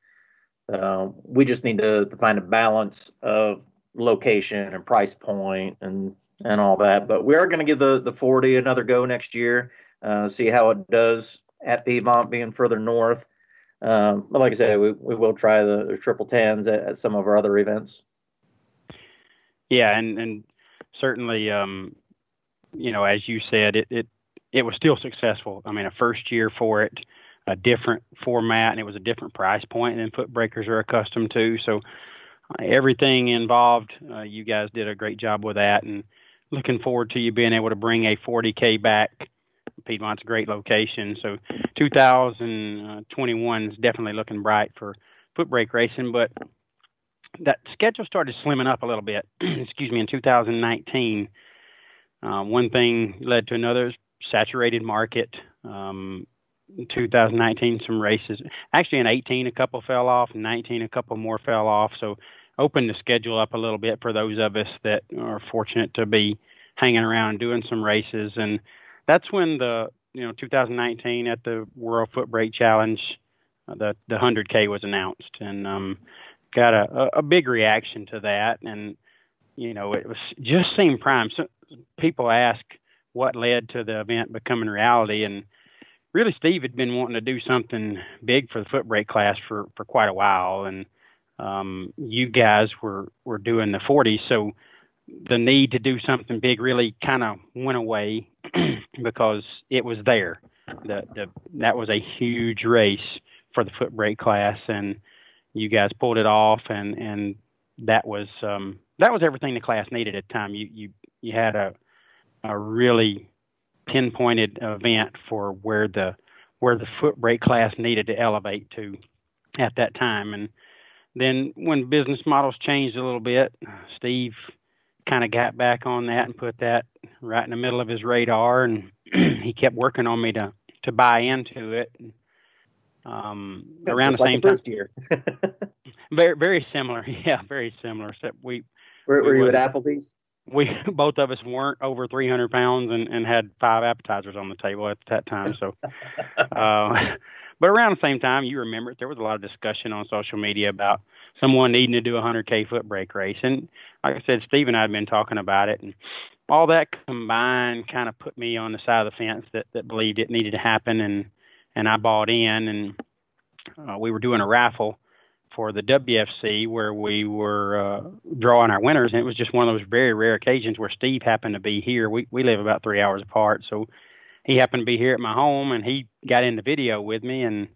Uh, we just need to, to find a balance of location and price point and and all that. But we are going to give the the 40 another go next year. Uh, see how it does at Piedmont, being further north. Um, but like I said, we, we will try the, the triple tens at, at, some of our other events. Yeah, and and certainly, um, you know, as you said, it it it was still successful. I mean, a first year for it, a different format, and it was a different price point than foot breakers are accustomed to. So uh, everything involved, uh, you guys did a great job with that, and looking forward to you being able to bring a 40k back Piedmont's a great location. So 2021 is definitely looking bright for foot brake racing, but that schedule started slimming up a little bit. excuse me, in 2019. Uh, one thing led to another. Saturated market. Um, 2019, some races. Actually, in 18, a couple fell off. In 19, a couple more fell off. So, opened the schedule up a little bit for those of us that are fortunate to be hanging around doing some races. And that's when the you know 2019 at the World Foot Brake Challenge, uh, the the 100K was announced, and um, got a, a big reaction to that, and you know it was just seemed prime. So people ask what led to the event becoming reality, and really Steve had been wanting to do something big for the foot brake class for for quite a while, and um, you guys were were doing the 40, so the need to do something big really kind of went away because it was there. The, the that was a huge race for the foot brake class, and you guys pulled it off, and and that was um, that was everything the class needed at the time. You you you had a a really pinpointed event for where the where the foot brake class needed to elevate to at that time, and then when business models changed a little bit, Steve kind of got back on that and put that right in the middle of his radar, and he kept working on me to to buy into it. Um, around the same like the first time, year. very very similar, yeah, very similar. Except we. Were, were you at Applebee's? We both of us weren't over 300 pounds and, and had five appetizers on the table at that time. So, uh, but around the same time, you remember it, there was a lot of discussion on social media about someone needing to do a 100K foot brake race. And like I said, Steve and I had been talking about it. And all that combined kind of put me on the side of the fence that, that believed it needed to happen. And, and I bought in. And uh, we were doing a raffle for the WFC where we were uh, drawing our winners. And it was just one of those very rare occasions where Steve happened to be here. We, we live about three hours apart. So, he happened to be here at my home and he got in the video with me and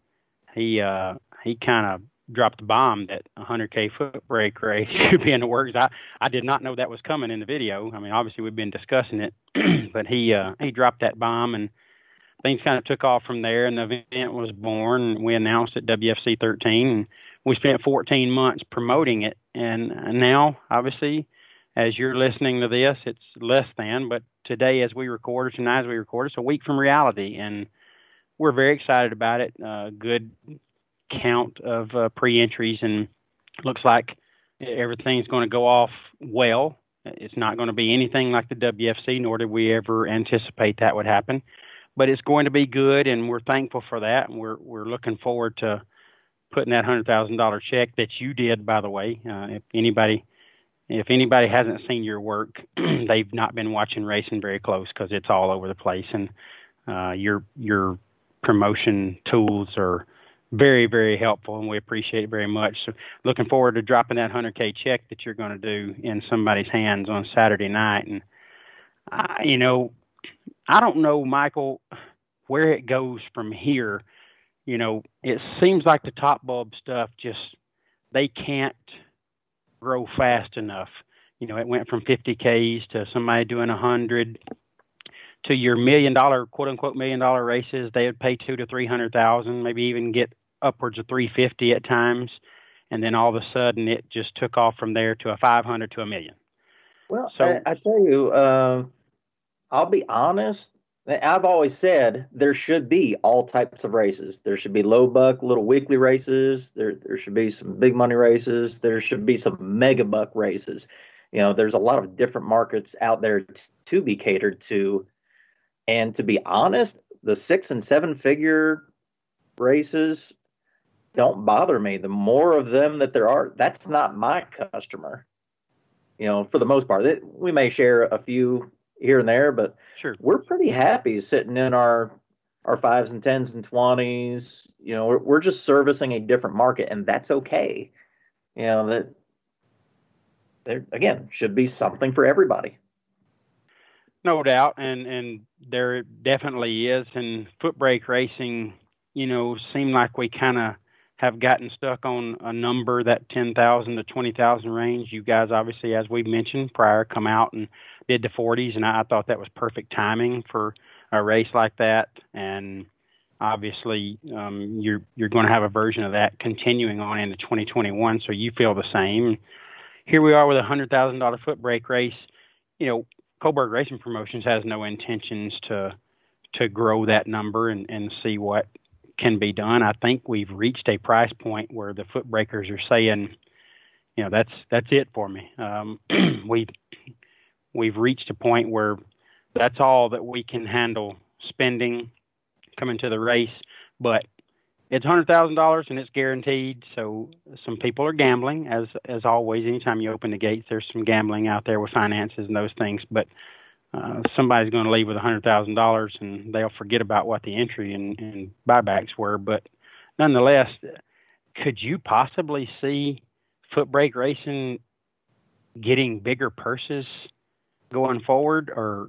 he uh he kind of dropped the bomb that a 100k foot brake race could be in the works. I I did not know that was coming in the video. I mean, obviously we've been discussing it, but he uh he dropped that bomb and things kind of took off from there and the event was born. We announced at WFC 13 and we spent 14 months promoting it and now obviously as you're listening to this, it's less than, but today as we record, or tonight as we record, it's a week from reality, and we're very excited about it. Uh, good count of uh, pre-entries, and looks like everything's going to go off well. It's not going to be anything like the WFC, nor did we ever anticipate that would happen. But it's going to be good, and we're thankful for that, and we're we're looking forward to putting that hundred thousand dollar check that you did, by the way. Uh, if anybody if anybody hasn't seen your work, they've not been watching racing very close because it's all over the place, and uh, your your promotion tools are very very helpful, and we appreciate it very much. So, looking forward to dropping that 100k check that you're going to do in somebody's hands on Saturday night, and I, you know, I don't know, Michael, where it goes from here. You know, it seems like the top bulb stuff just they can't grow fast enough. You know, it went from 50 Ks to somebody doing 100 to your million dollar, quote unquote, million dollar races. They would pay two to 300,000, maybe even get upwards of 350 at times. And then all of a sudden it just took off from there to a 500 to a million. Well, so, I, I tell you, uh, I'll be honest. I've always said there should be all types of races. There should be low buck, little weekly races. There there should be some big money races. There should be some mega buck races. You know, there's a lot of different markets out there to be catered to. And to be honest, the six and seven figure races don't bother me. The more of them that there are, that's not my customer. You know, for the most part, we may share a few here and there, but sure. we're pretty happy sitting in our our fives and tens and twenties. You know, we're, we're just servicing a different market, and that's okay. You know that there again should be something for everybody. No doubt, and and there definitely is. And foot brake racing, you know, seem like we kind of have gotten stuck on a number that 10,000 to 20,000 range. You guys, obviously, as we mentioned prior, come out and did the 40s, and I, thought that was perfect timing for a race like that. And obviously, um, you're you're going to have a version of that continuing on into 2021. So you feel the same. Here we are with a hundred thousand dollar foot brake race. You know, Coburg Racing Promotions has no intentions to to grow that number and, and see what can be done. I think we've reached a price point where the foot breakers are saying, you know, that's that's it for me. Um, we've we've reached a point where that's all that we can handle spending coming to the race, but it's hundred thousand dollars and it's guaranteed. So some people are gambling, as as always. Anytime you open the gates, there's some gambling out there with finances and those things. But uh, somebody's going to leave with a hundred thousand dollars, and they'll forget about what the entry and, and buybacks were. But nonetheless, could you possibly see foot brake racing getting bigger purses going forward, or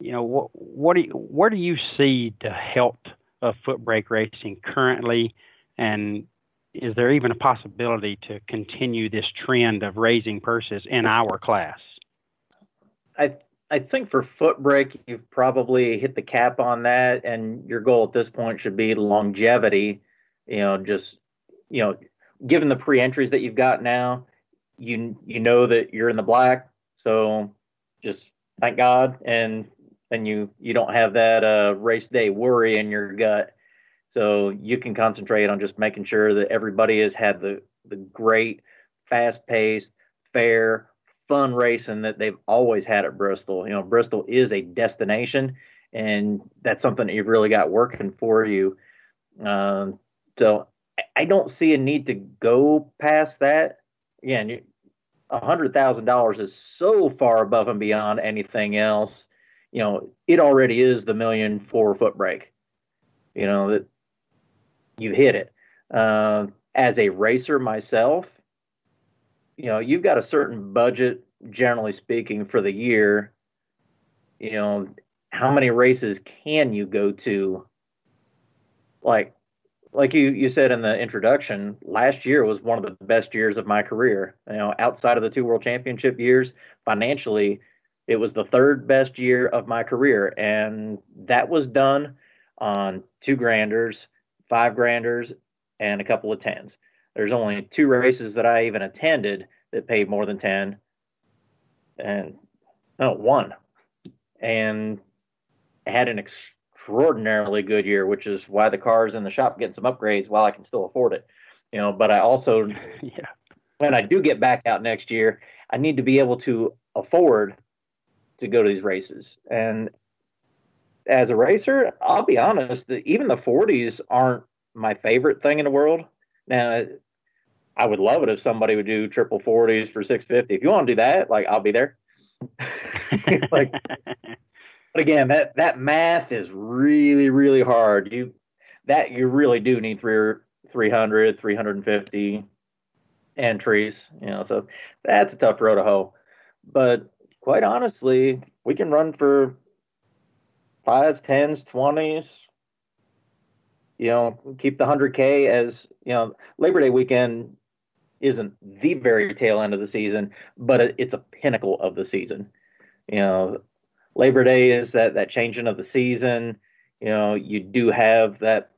you know, what what do you, where do you see the health of foot brake racing currently, and is there even a possibility to continue this trend of raising purses in our class? I I think for foot brake, you've probably hit the cap on that, and your goal at this point should be longevity. You know, just you know, given the pre-entries that you've got now, you you know that you're in the black, so just thank God, and then you you don't have that uh, race day worry in your gut, so you can concentrate on just making sure that everybody has had the the great, fast-paced, fair, fun racing that they've always had at Bristol. You know, Bristol is a destination, and that's something that you've really got working for you. Um, so I don't see a need to go past that. Again, a hundred thousand dollars is so far above and beyond anything else. You know, it already is the million four foot brake. You know that you hit it. Uh, as a racer myself, you know, you've got a certain budget, generally speaking, for the year. You know, how many races can you go to? Like, like you you said in the introduction, last year was one of the best years of my career. You know, outside of the two world championship years, financially, it was the third best year of my career, and that was done on two granders, five granders, and a couple of tens. There's only two races that I even attended that paid more than 10 and no, one. And had an extraordinarily good year, which is why the car's in the shop getting some upgrades while I can still afford it. You know, but I also yeah. when I do get back out next year, I need to be able to afford to go to these races. And as a racer, I'll be honest, even the 40s aren't my favorite thing in the world. Now, I would love it if somebody would do triple 40s for 650. If you want to do that, like I'll be there. like, but again, that that math is really really hard. You that you really do need three 300, 350 entries. You know, so that's a tough road to hoe. But quite honestly, we can run for fives, tens, twenties. You know, keep the hundred K as you know. Labor Day weekend isn't the very tail end of the season, but it's a pinnacle of the season. You know, Labor Day is that that changing of the season. You know, you do have that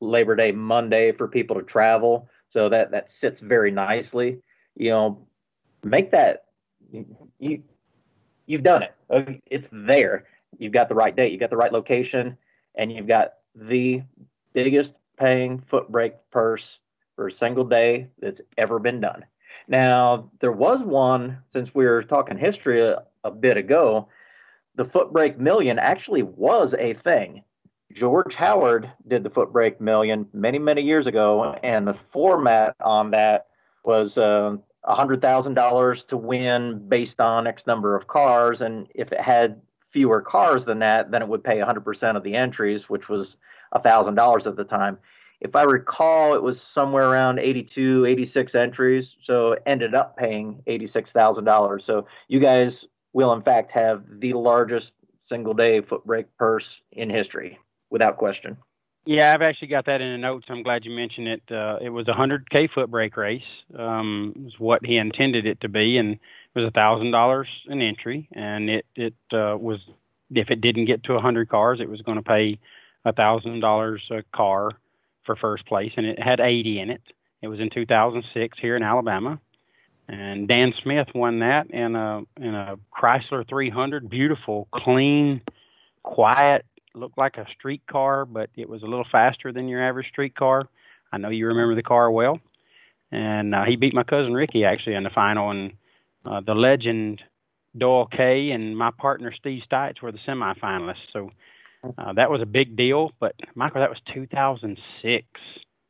Labor Day Monday for people to travel, so that that sits very nicely. You know, make that you you've done it. Uh, it's there. You've got the right date. You've got the right location, and you've got the biggest paying foot brake purse for a single day that's ever been done. Now, there was one, since we were talking history a, a bit ago, the foot brake million actually was a thing. George Howard did the foot brake million many, many years ago, and the format on that was uh, $100,000 to win based on X number of cars. And if it had fewer cars than that, then it would pay 100% of the entries, which was $1,000 at the time. If I recall, it was somewhere around 82, 86 entries. So it ended up paying $86,000. So you guys will, in fact, have the largest single day foot brake purse in history, without question. Yeah, I've actually got that in the notes. I'm glad you mentioned it. Uh, it was a 100K foot brake race, um, is what he intended it to be. And it was a thousand dollars an entry, and it it uh, was if it didn't get to a hundred cars, it was going to pay a thousand dollars a car for first place, and it had 80 in it. It was in 2006 here in Alabama, and Dan Smith won that in a in a Chrysler 300, beautiful, clean, quiet, looked like a street car, but it was a little faster than your average street car. I know you remember the car well, and uh, he beat my cousin Ricky actually in the final, and uh, the legend Doyle Kay and my partner Steve Stites were the semifinalists. So uh, that was a big deal. But Michael, that was 2006.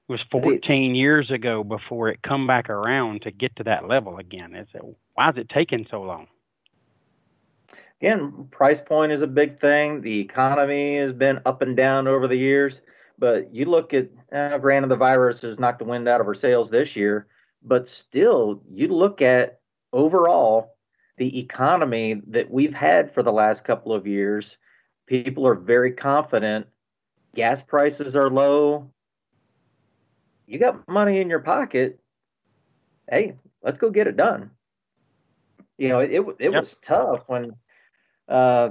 It was 14 years ago before it come back around to get to that level again. It's, why is it taking so long? Again, price point is a big thing. The economy has been up and down over the years. But you look at, uh, granted, the virus has knocked the wind out of our sails this year, but still, you look at overall, the economy that we've had for the last couple of years, people are very confident. Gas prices are low. You got money in your pocket. Hey, let's go get it done. You know, it it, it yep. was tough when, uh,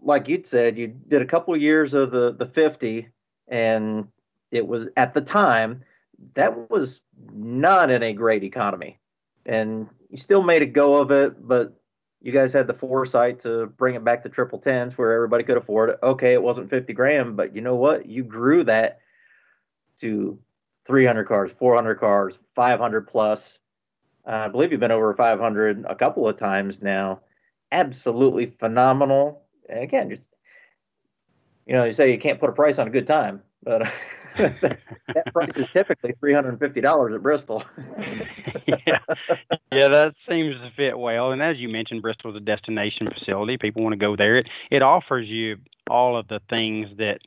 like you'd said, you did a couple of years of the the 50, and it was at the time that was not in a great economy, and you still made a go of it, but you guys had the foresight to bring it back to triple tens where everybody could afford it. Okay, it wasn't 50 grand, but you know what? You grew that to 300 cars, 400 cars, 500 plus. Uh, I believe you've been over 500 a couple of times now. Absolutely phenomenal. And again, just you know, you say you can't put a price on a good time, but that price is typically three hundred and fifty dollars at Bristol. yeah, yeah, that seems to fit well. And as you mentioned, Bristol is a destination facility. People want to go there. It it offers you all of the things that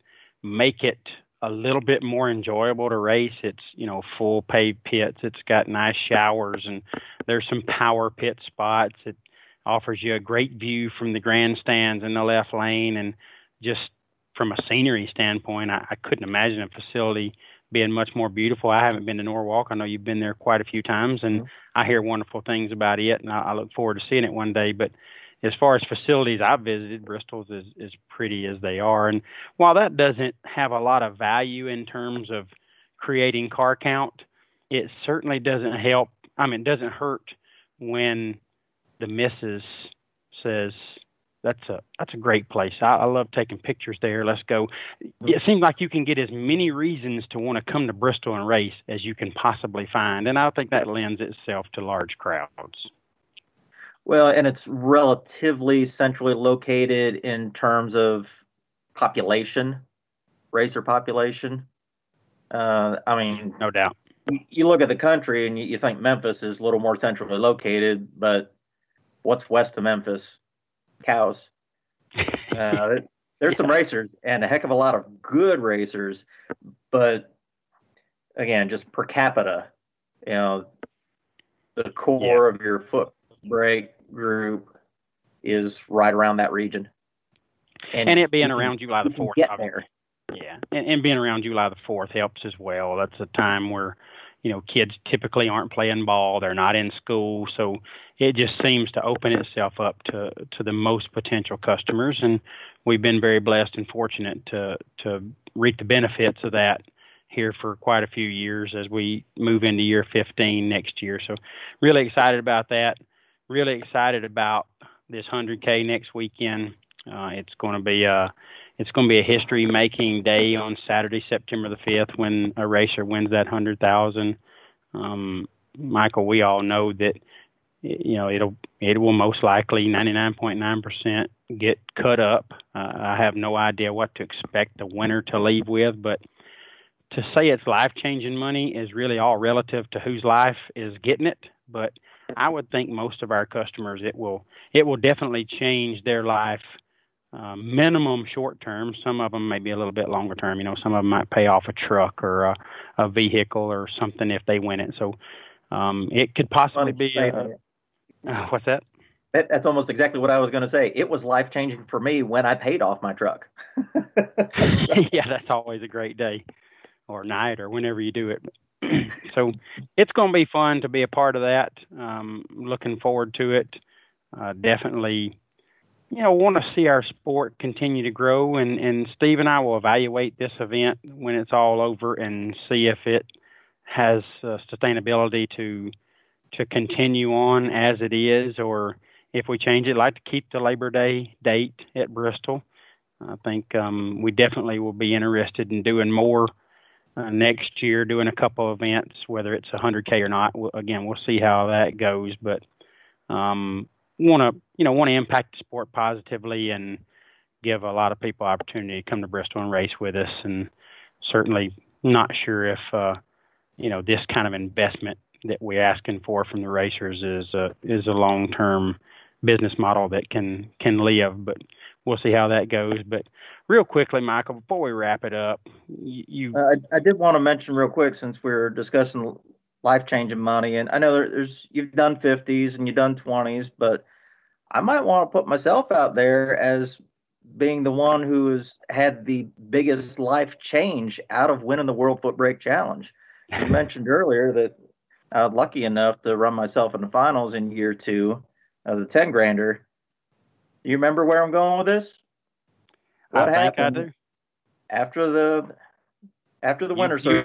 make it a little bit more enjoyable to race. It's you know full paved pits. It's got nice showers and there's some power pit spots. It offers you a great view from the grandstands in the left lane and just from a scenery standpoint, I, I couldn't imagine a facility being much more beautiful. I haven't been to Norwalk. I know you've been there quite a few times, and mm-hmm. I hear wonderful things about it, and I, I look forward to seeing it one day. But as far as facilities I've visited, Bristol's is as pretty as they are. And while that doesn't have a lot of value in terms of creating car count, it certainly doesn't help. I mean, it doesn't hurt when the missus says, that's a that's a great place. I, I love taking pictures there. Let's go. It seems like you can get as many reasons to want to come to Bristol and race as you can possibly find, and I think that lends itself to large crowds. Well, and it's relatively centrally located in terms of population, racer population. Uh, I mean, no doubt. You look at the country and you, you think Memphis is a little more centrally located, but what's west of Memphis? cows. Uh, there's some racers and a heck of a lot of good racers, but again, just per capita, you know, the core yeah. of your foot brake group is right around that region. And, and it being around July the fourth, yeah, and, and being around July the fourth helps as well. That's a time where you know kids typically aren't playing ball; they're not in school, so it just seems to open itself up to to the most potential customers, and we've been very blessed and fortunate to to reap the benefits of that here for quite a few years as we move into year 15 next year. So, really excited about that. Really excited about this 100K next weekend. Uh, it's going to be a it's going to be a history making day on Saturday, September the 5th, when a racer wins that 100,000. Um, Michael, we all know that you know it'll it will most likely 99.9% get cut up. Uh, I have no idea what to expect the winner to leave with, but to say it's life changing money is really all relative to whose life is getting it. But I would think most of our customers it will it will definitely change their life. Uh, minimum short term. Some of them may be a little bit longer term. You know, some of them might pay off a truck or a, a vehicle or something if they win it. So um, it could possibly be. A, uh, what's that? that? That's almost exactly what I was going to say. It was life changing for me when I paid off my truck. yeah, that's always a great day or night or whenever you do it. so it's going to be fun to be a part of that. Um, looking forward to it. Uh, definitely, you know, want to see our sport continue to grow. And, and Steve and I will evaluate this event when it's all over and see if it has uh, sustainability to to continue on as it is, or if we change it, I'd like to keep the Labor Day date at Bristol. I think um, we definitely will be interested in doing more uh, next year doing a couple of events, whether it's 100k or not. We'll, again, we'll see how that goes, but um, want to you know want to impact the sport positively and give a lot of people opportunity to come to Bristol and race with us. And certainly not sure if uh, you know this kind of investment that we're asking for from the racers is a is a long term business model that can can live, but we'll see how that goes. But real quickly, Michael, before we wrap it up, you. Uh, I, I, did want to mention real quick since we're discussing life changing money, and I know there's you've done 50s and you've done 20s, but I might want to put myself out there as being the one who has had the biggest life change out of winning the World Foot Brake Challenge. You mentioned earlier that I was lucky enough to run myself in the finals in year two of the 10 grander. You remember where I'm going with this? What I happened after the after the winter you,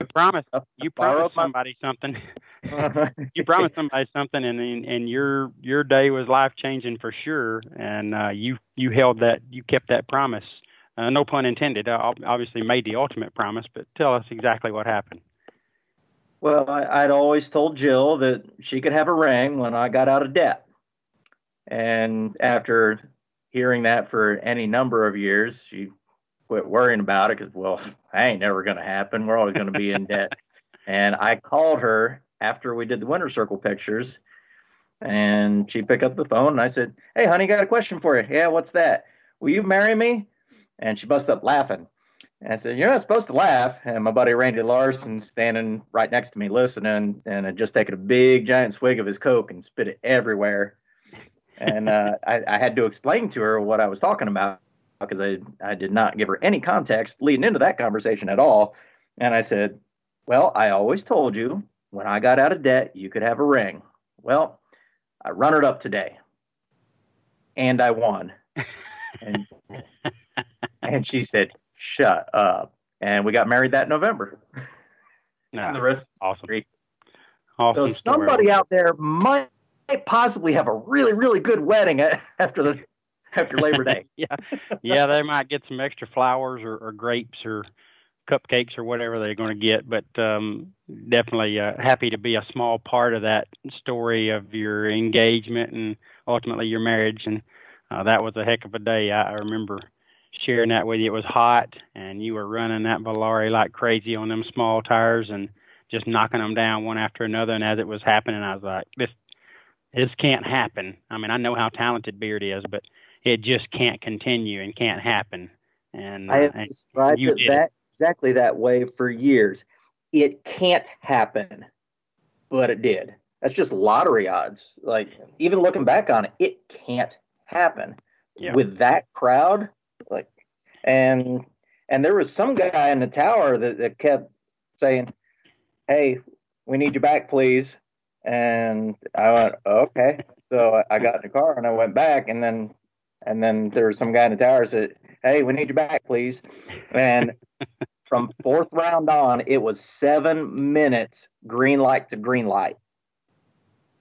you promised you promised somebody my... something. you promised somebody something, and and your your day was life changing for sure, and uh, you you held that you kept that promise. Uh, no pun intended. I obviously made the ultimate promise, but tell us exactly what happened. Well, I, I'd always told Jill that she could have a ring when I got out of debt. And after hearing that for any number of years, she quit worrying about it because, well, I ain't never going to happen. We're always going to be in debt. And I called her after we did the winner circle pictures, and she picked up the phone and I said, "Hey, honey, got a question for you." Yeah, what's that? Will you marry me? And she busted up laughing. And I said, You're not supposed to laugh. And my buddy Randy Larson standing right next to me listening and had just taken a big giant swig of his Coke and spit it everywhere and uh, I, I, had to explain to her what I was talking about because I, I did not give her any context leading into that conversation at all. And I said, Well, I always told you when I got out of debt, you could have a ring. Well, I run it up today and I won. and, and she said, Shut up. And we got married that November. No, and the rest awesome. Awesome so somebody story. out there might possibly have a really, really good wedding after the after Labor Day. yeah, yeah, they might get some extra flowers or, or grapes or cupcakes or whatever they're going to get. But um, definitely uh, happy to be a small part of that story of your engagement and ultimately your marriage. And uh, that was a heck of a day. I, I remember sharing that with you. It was hot, and you were running that Volare like crazy on them small tires and just knocking them down one after another. And as it was happening, I was like, this this can't happen. I mean, I know how talented Beard is, but it just can't continue and can't happen. And I have uh, described it that exactly that way for years. It can't happen, but it did. That's just lottery odds. Like even looking back on it, it can't happen yeah. with that crowd. Like, and and there was some guy in the tower that, that kept saying, "Hey, we need you back, please." And I went, okay. So I got in the car and I went back, and then and then there was some guy in the tower said, "Hey, we need you back, please." And from fourth round on, it was seven minutes green light to green light,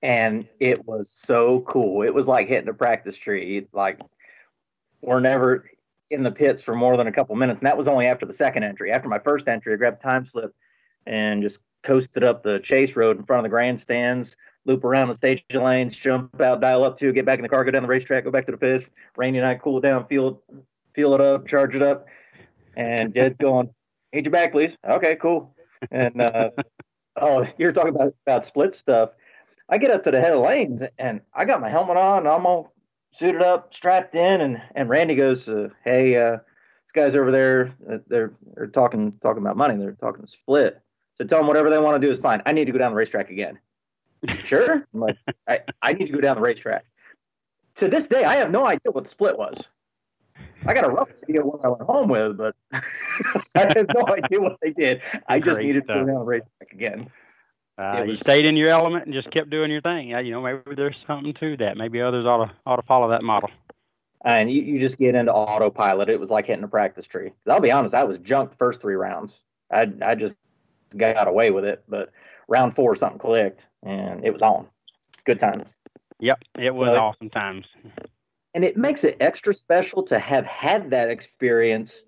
and it was so cool. It was like hitting a practice tree. Like we're never in the pits for more than a couple minutes, and that was only after the second entry. After my first entry, I grabbed time slip and just coasted up the chase road in front of the grandstands, loop around the stage lanes, jump out, dial up two, get back in the car, go down the racetrack, go back to the pits. Rainy night, cool down, fuel, fuel it up, charge it up. And Jed's going, need your back, please. Okay, cool. And uh, oh, you're talking about about split stuff. I get up to the head of lanes and I got my helmet on. I'm all suited up, strapped in, and and Randy goes, uh, "Hey, uh, this guy's over there. Uh, they're they're talking talking about money. They're talking split. So tell them whatever they want to do is fine. I need to go down the racetrack again. sure. I'm like, I, I need to go down the racetrack. To this day, I have no idea what the split was. I got a rough idea what I went home with, but I have no idea what they did. I just Great needed stuff. to go down the racetrack again. Uh, was, you stayed in your element and just kept doing your thing. Yeah, you know, maybe there's something to that. Maybe others ought to ought to follow that model. And you, you just get into autopilot. It was like hitting a practice tree. I'll be honest, I was junked first three rounds. I I just got away with it, but round four something clicked and it was on. Good times. Yep, it was so, awesome times. And it makes it extra special to have had that experience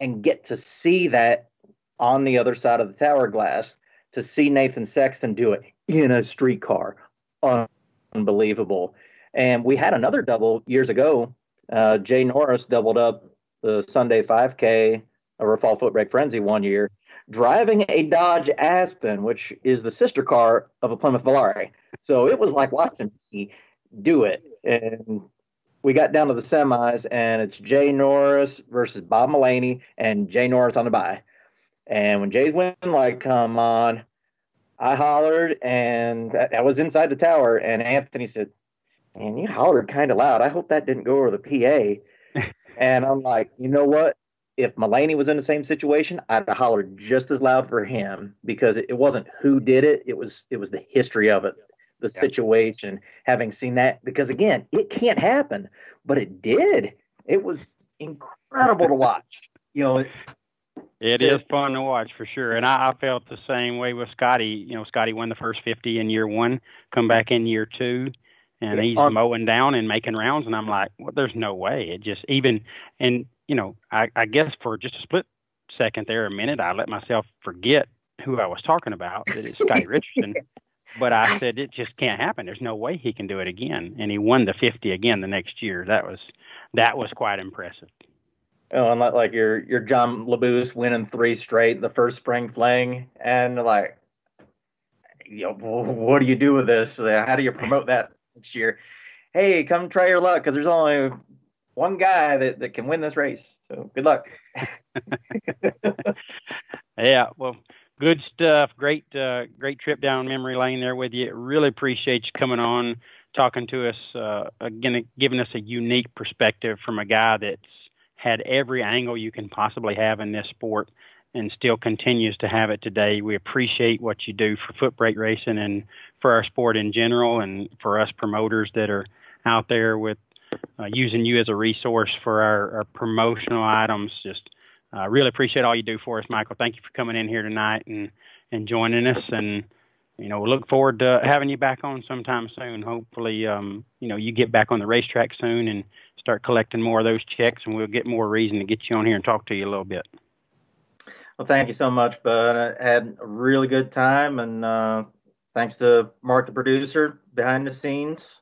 and get to see that on the other side of the tower glass to see Nathan Sexton do it in a streetcar. Unbelievable. And we had another double years ago. Uh, Jay Norris doubled up the Sunday 5K over Fall Foot Brake Frenzy one year, driving a Dodge Aspen, which is the sister car of a Plymouth Volare. So it was like watching me do it. And we got down to the semis, and it's Jay Norris versus Bob Mullaney, and Jay Norris on the bye. And when Jay's win light come on, I hollered, and I was inside the tower, and Anthony said, "Man, you hollered kind of loud. I hope that didn't go over the PA." and I'm like, you know what? If Mullaney was in the same situation, I'd have hollered just as loud for him because it, wasn't who did it; it was it was the history of it, the yeah. situation. Having seen that, because again, it can't happen, but it did. It was incredible to watch. You know, it is fun to watch for sure, and I, I felt the same way with Scotty. You know, Scotty won the first fifty in year one, come back in year two, and he's mowing down and making rounds, and I'm like, well, there's no way. It just even, and you know, I, I guess for just a split second there, a minute, I let myself forget who I was talking about. That it's Scotty Richardson. But I said it just can't happen. There's no way he can do it again. And he won the 50 again the next year. That was that was quite impressive. Oh, and like your your John Labuse winning three straight the first spring fling, and like, you know, what do you do with this? How do you promote that next year? Hey, come try your luck because there's only one guy that, that can win this race. So good luck. yeah, well, good stuff. Great, uh, great trip down memory lane there with you. Really appreciate you coming on, talking to us, uh, again, giving us a unique perspective from a guy that's had every angle you can possibly have in this sport and still continues to have it today. We appreciate what you do for foot brake racing and for our sport in general and for us promoters that are out there with uh, using you as a resource for our, our promotional items. Just uh, really appreciate all you do for us, Michael. Thank you for coming in here tonight and, and joining us. And, you know, we look forward to having you back on sometime soon. Hopefully, um, you know, you get back on the racetrack soon and start collecting more of those checks, and we'll get more reason to get you on here and talk to you a little bit. Well, thank you so much, Bud. I had a really good time, and uh, thanks to Mark, the producer, behind the scenes.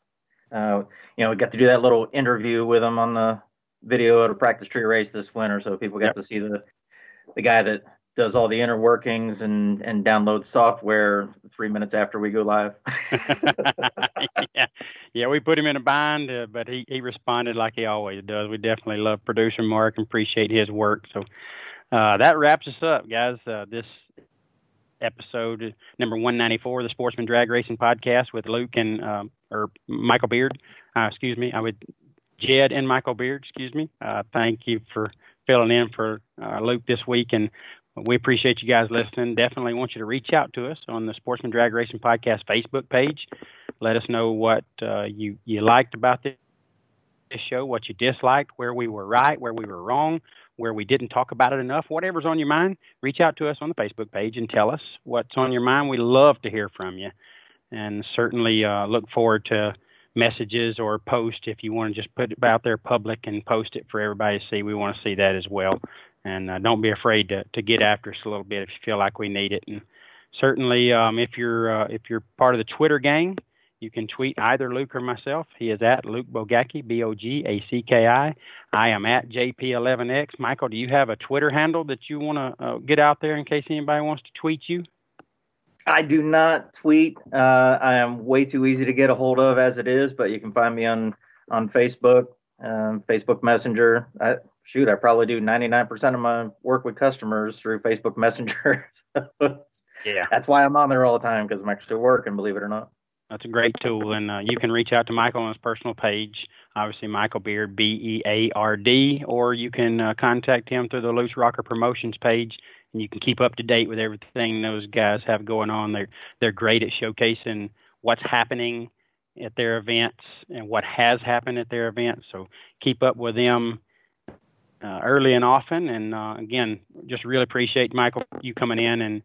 Uh, you know, we got to do that little interview with him on the video at a practice tree race this winter, so people got yep. to see the the guy that does all the inner workings and and downloads software three minutes after we go live. yeah, yeah, we put him in a bind, uh, but he he responded like he always does. We definitely love producer Mark and appreciate his work. So uh, that wraps us up, guys. Uh, this episode number 194 of the Sportsman Drag Racing Podcast with Luke and um, or Michael Beard. Uh, excuse me, I would Jed and Michael Beard. Excuse me. Uh, thank you for filling in for uh, Luke this week and we appreciate you guys listening. Definitely want you to reach out to us on the Sportsman Drag Racing Podcast Facebook page. Let us know what uh, you you liked about this show, what you disliked, where we were right, where we were wrong, where we didn't talk about it enough. Whatever's on your mind, reach out to us on the Facebook page and tell us what's on your mind. We love to hear from you, and certainly uh, look forward to messages or post if you want to just put it out there public and post it for everybody to see. We want to see that as well and uh, don't be afraid to to get after us a little bit if you feel like we need it. And certainly, um, if you're uh, if you're part of the Twitter gang, you can tweet either Luke or myself. He is at Luke Bogacki, B O G A C K I. I am at JP11X. Michael, do you have a Twitter handle that you want to uh, get out there in case anybody wants to tweet you? I do not tweet. Uh, I am way too easy to get a hold of as it is, but you can find me on on Facebook, um, Facebook Messenger. I, shoot, I probably do 99% of my work with customers through Facebook Messenger. yeah, that's why I'm on there all the time because I'm actually working, believe it or not. That's a great tool, and uh, you can reach out to Michael on his personal page. Obviously, Michael Beard, B E A R D, or you can uh, contact him through the Loose Rocker Promotions page, and you can keep up to date with everything those guys have going on. They're they're great at showcasing what's happening at their events and what has happened at their events. So keep up with them uh, early and often. And uh, again, just really appreciate Michael you coming in and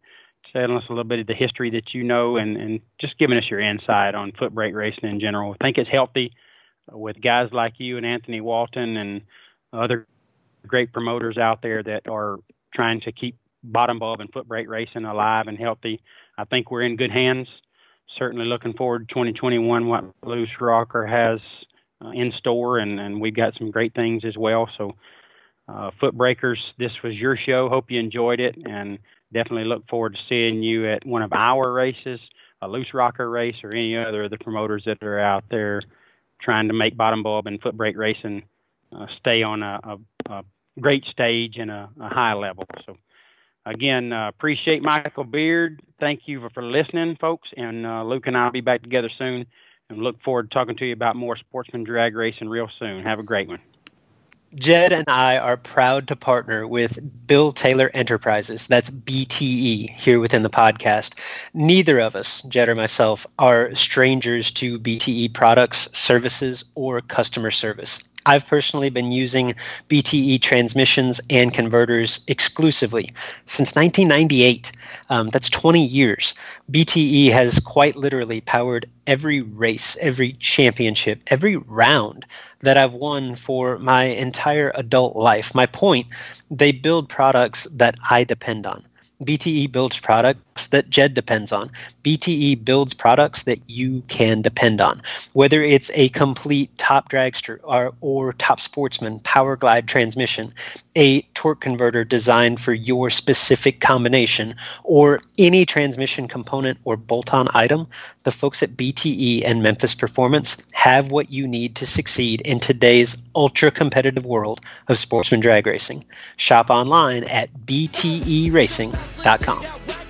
telling us a little bit of the history that you know and, and just giving us your insight on foot brake racing in general. I think it's healthy with guys like you and Anthony Walton and other great promoters out there that are trying to keep bottom bulb and foot brake racing alive and healthy. I think we're in good hands. Certainly looking forward to 2021, what Loose Rocker has uh, in store, and, and we've got some great things as well. So, uh, Foot Breakers, this was your show. Hope you enjoyed it, and definitely look forward to seeing you at one of our races, a Loose Rocker race, or any other of the promoters that are out there trying to make bottom bulb and foot brake racing uh, stay on a, a, a, great stage and a, a high level. So, again, uh, appreciate Michael Beard. Thank you for, for listening, folks. And uh, Luke and I will be back together soon and look forward to talking to you about more sportsman drag racing real soon. Have a great one. Jed and I are proud to partner with Bill Taylor Enterprises, that's BTE, here within the podcast. Neither of us, Jed or myself, are strangers to BTE products, services, or customer service. I've personally been using BTE transmissions and converters exclusively since 1998. Um, that's 20 years. BTE has quite literally powered every race, every championship, every round that I've won for my entire adult life. My point, they build products that I depend on. BTE builds products that Jed depends on. BTE builds products that you can depend on. Whether it's a complete top dragster or, or top sportsman power glide transmission, a torque converter designed for your specific combination, or any transmission component or bolt on item, the folks at BTE and Memphis Performance have what you need to succeed in today's ultra competitive world of sportsman drag racing. Shop online at bteracing.com.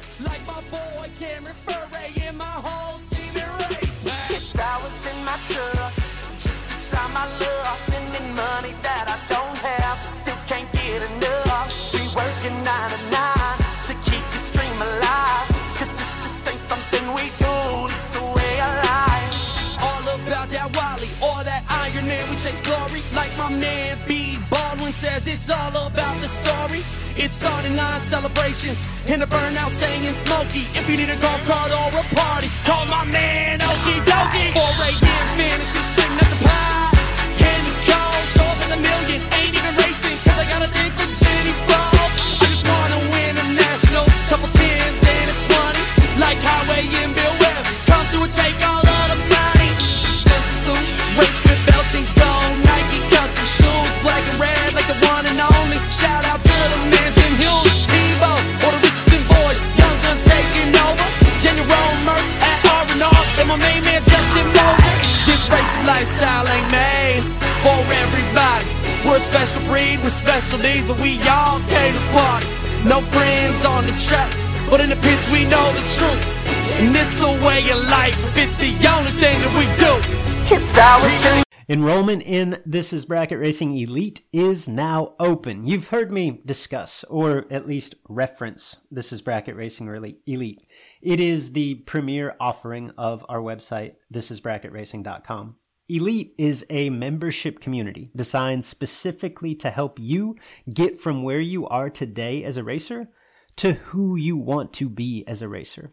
says it's all about the story. It's starting on celebrations in the burnout staying smoky. If you need a golf cart or a party, call my man Okie Dokie. 4 a.m. finishes, splitting up the pie. Life, it's the only thing that we do. It's our Enrollment in This is Bracket Racing Elite is now open. You've heard me discuss, or at least reference, This is Bracket Racing Elite. It is the premier offering of our website, thisisbracketracing.com. Elite is a membership community designed specifically to help you get from where you are today as a racer to who you want to be as a racer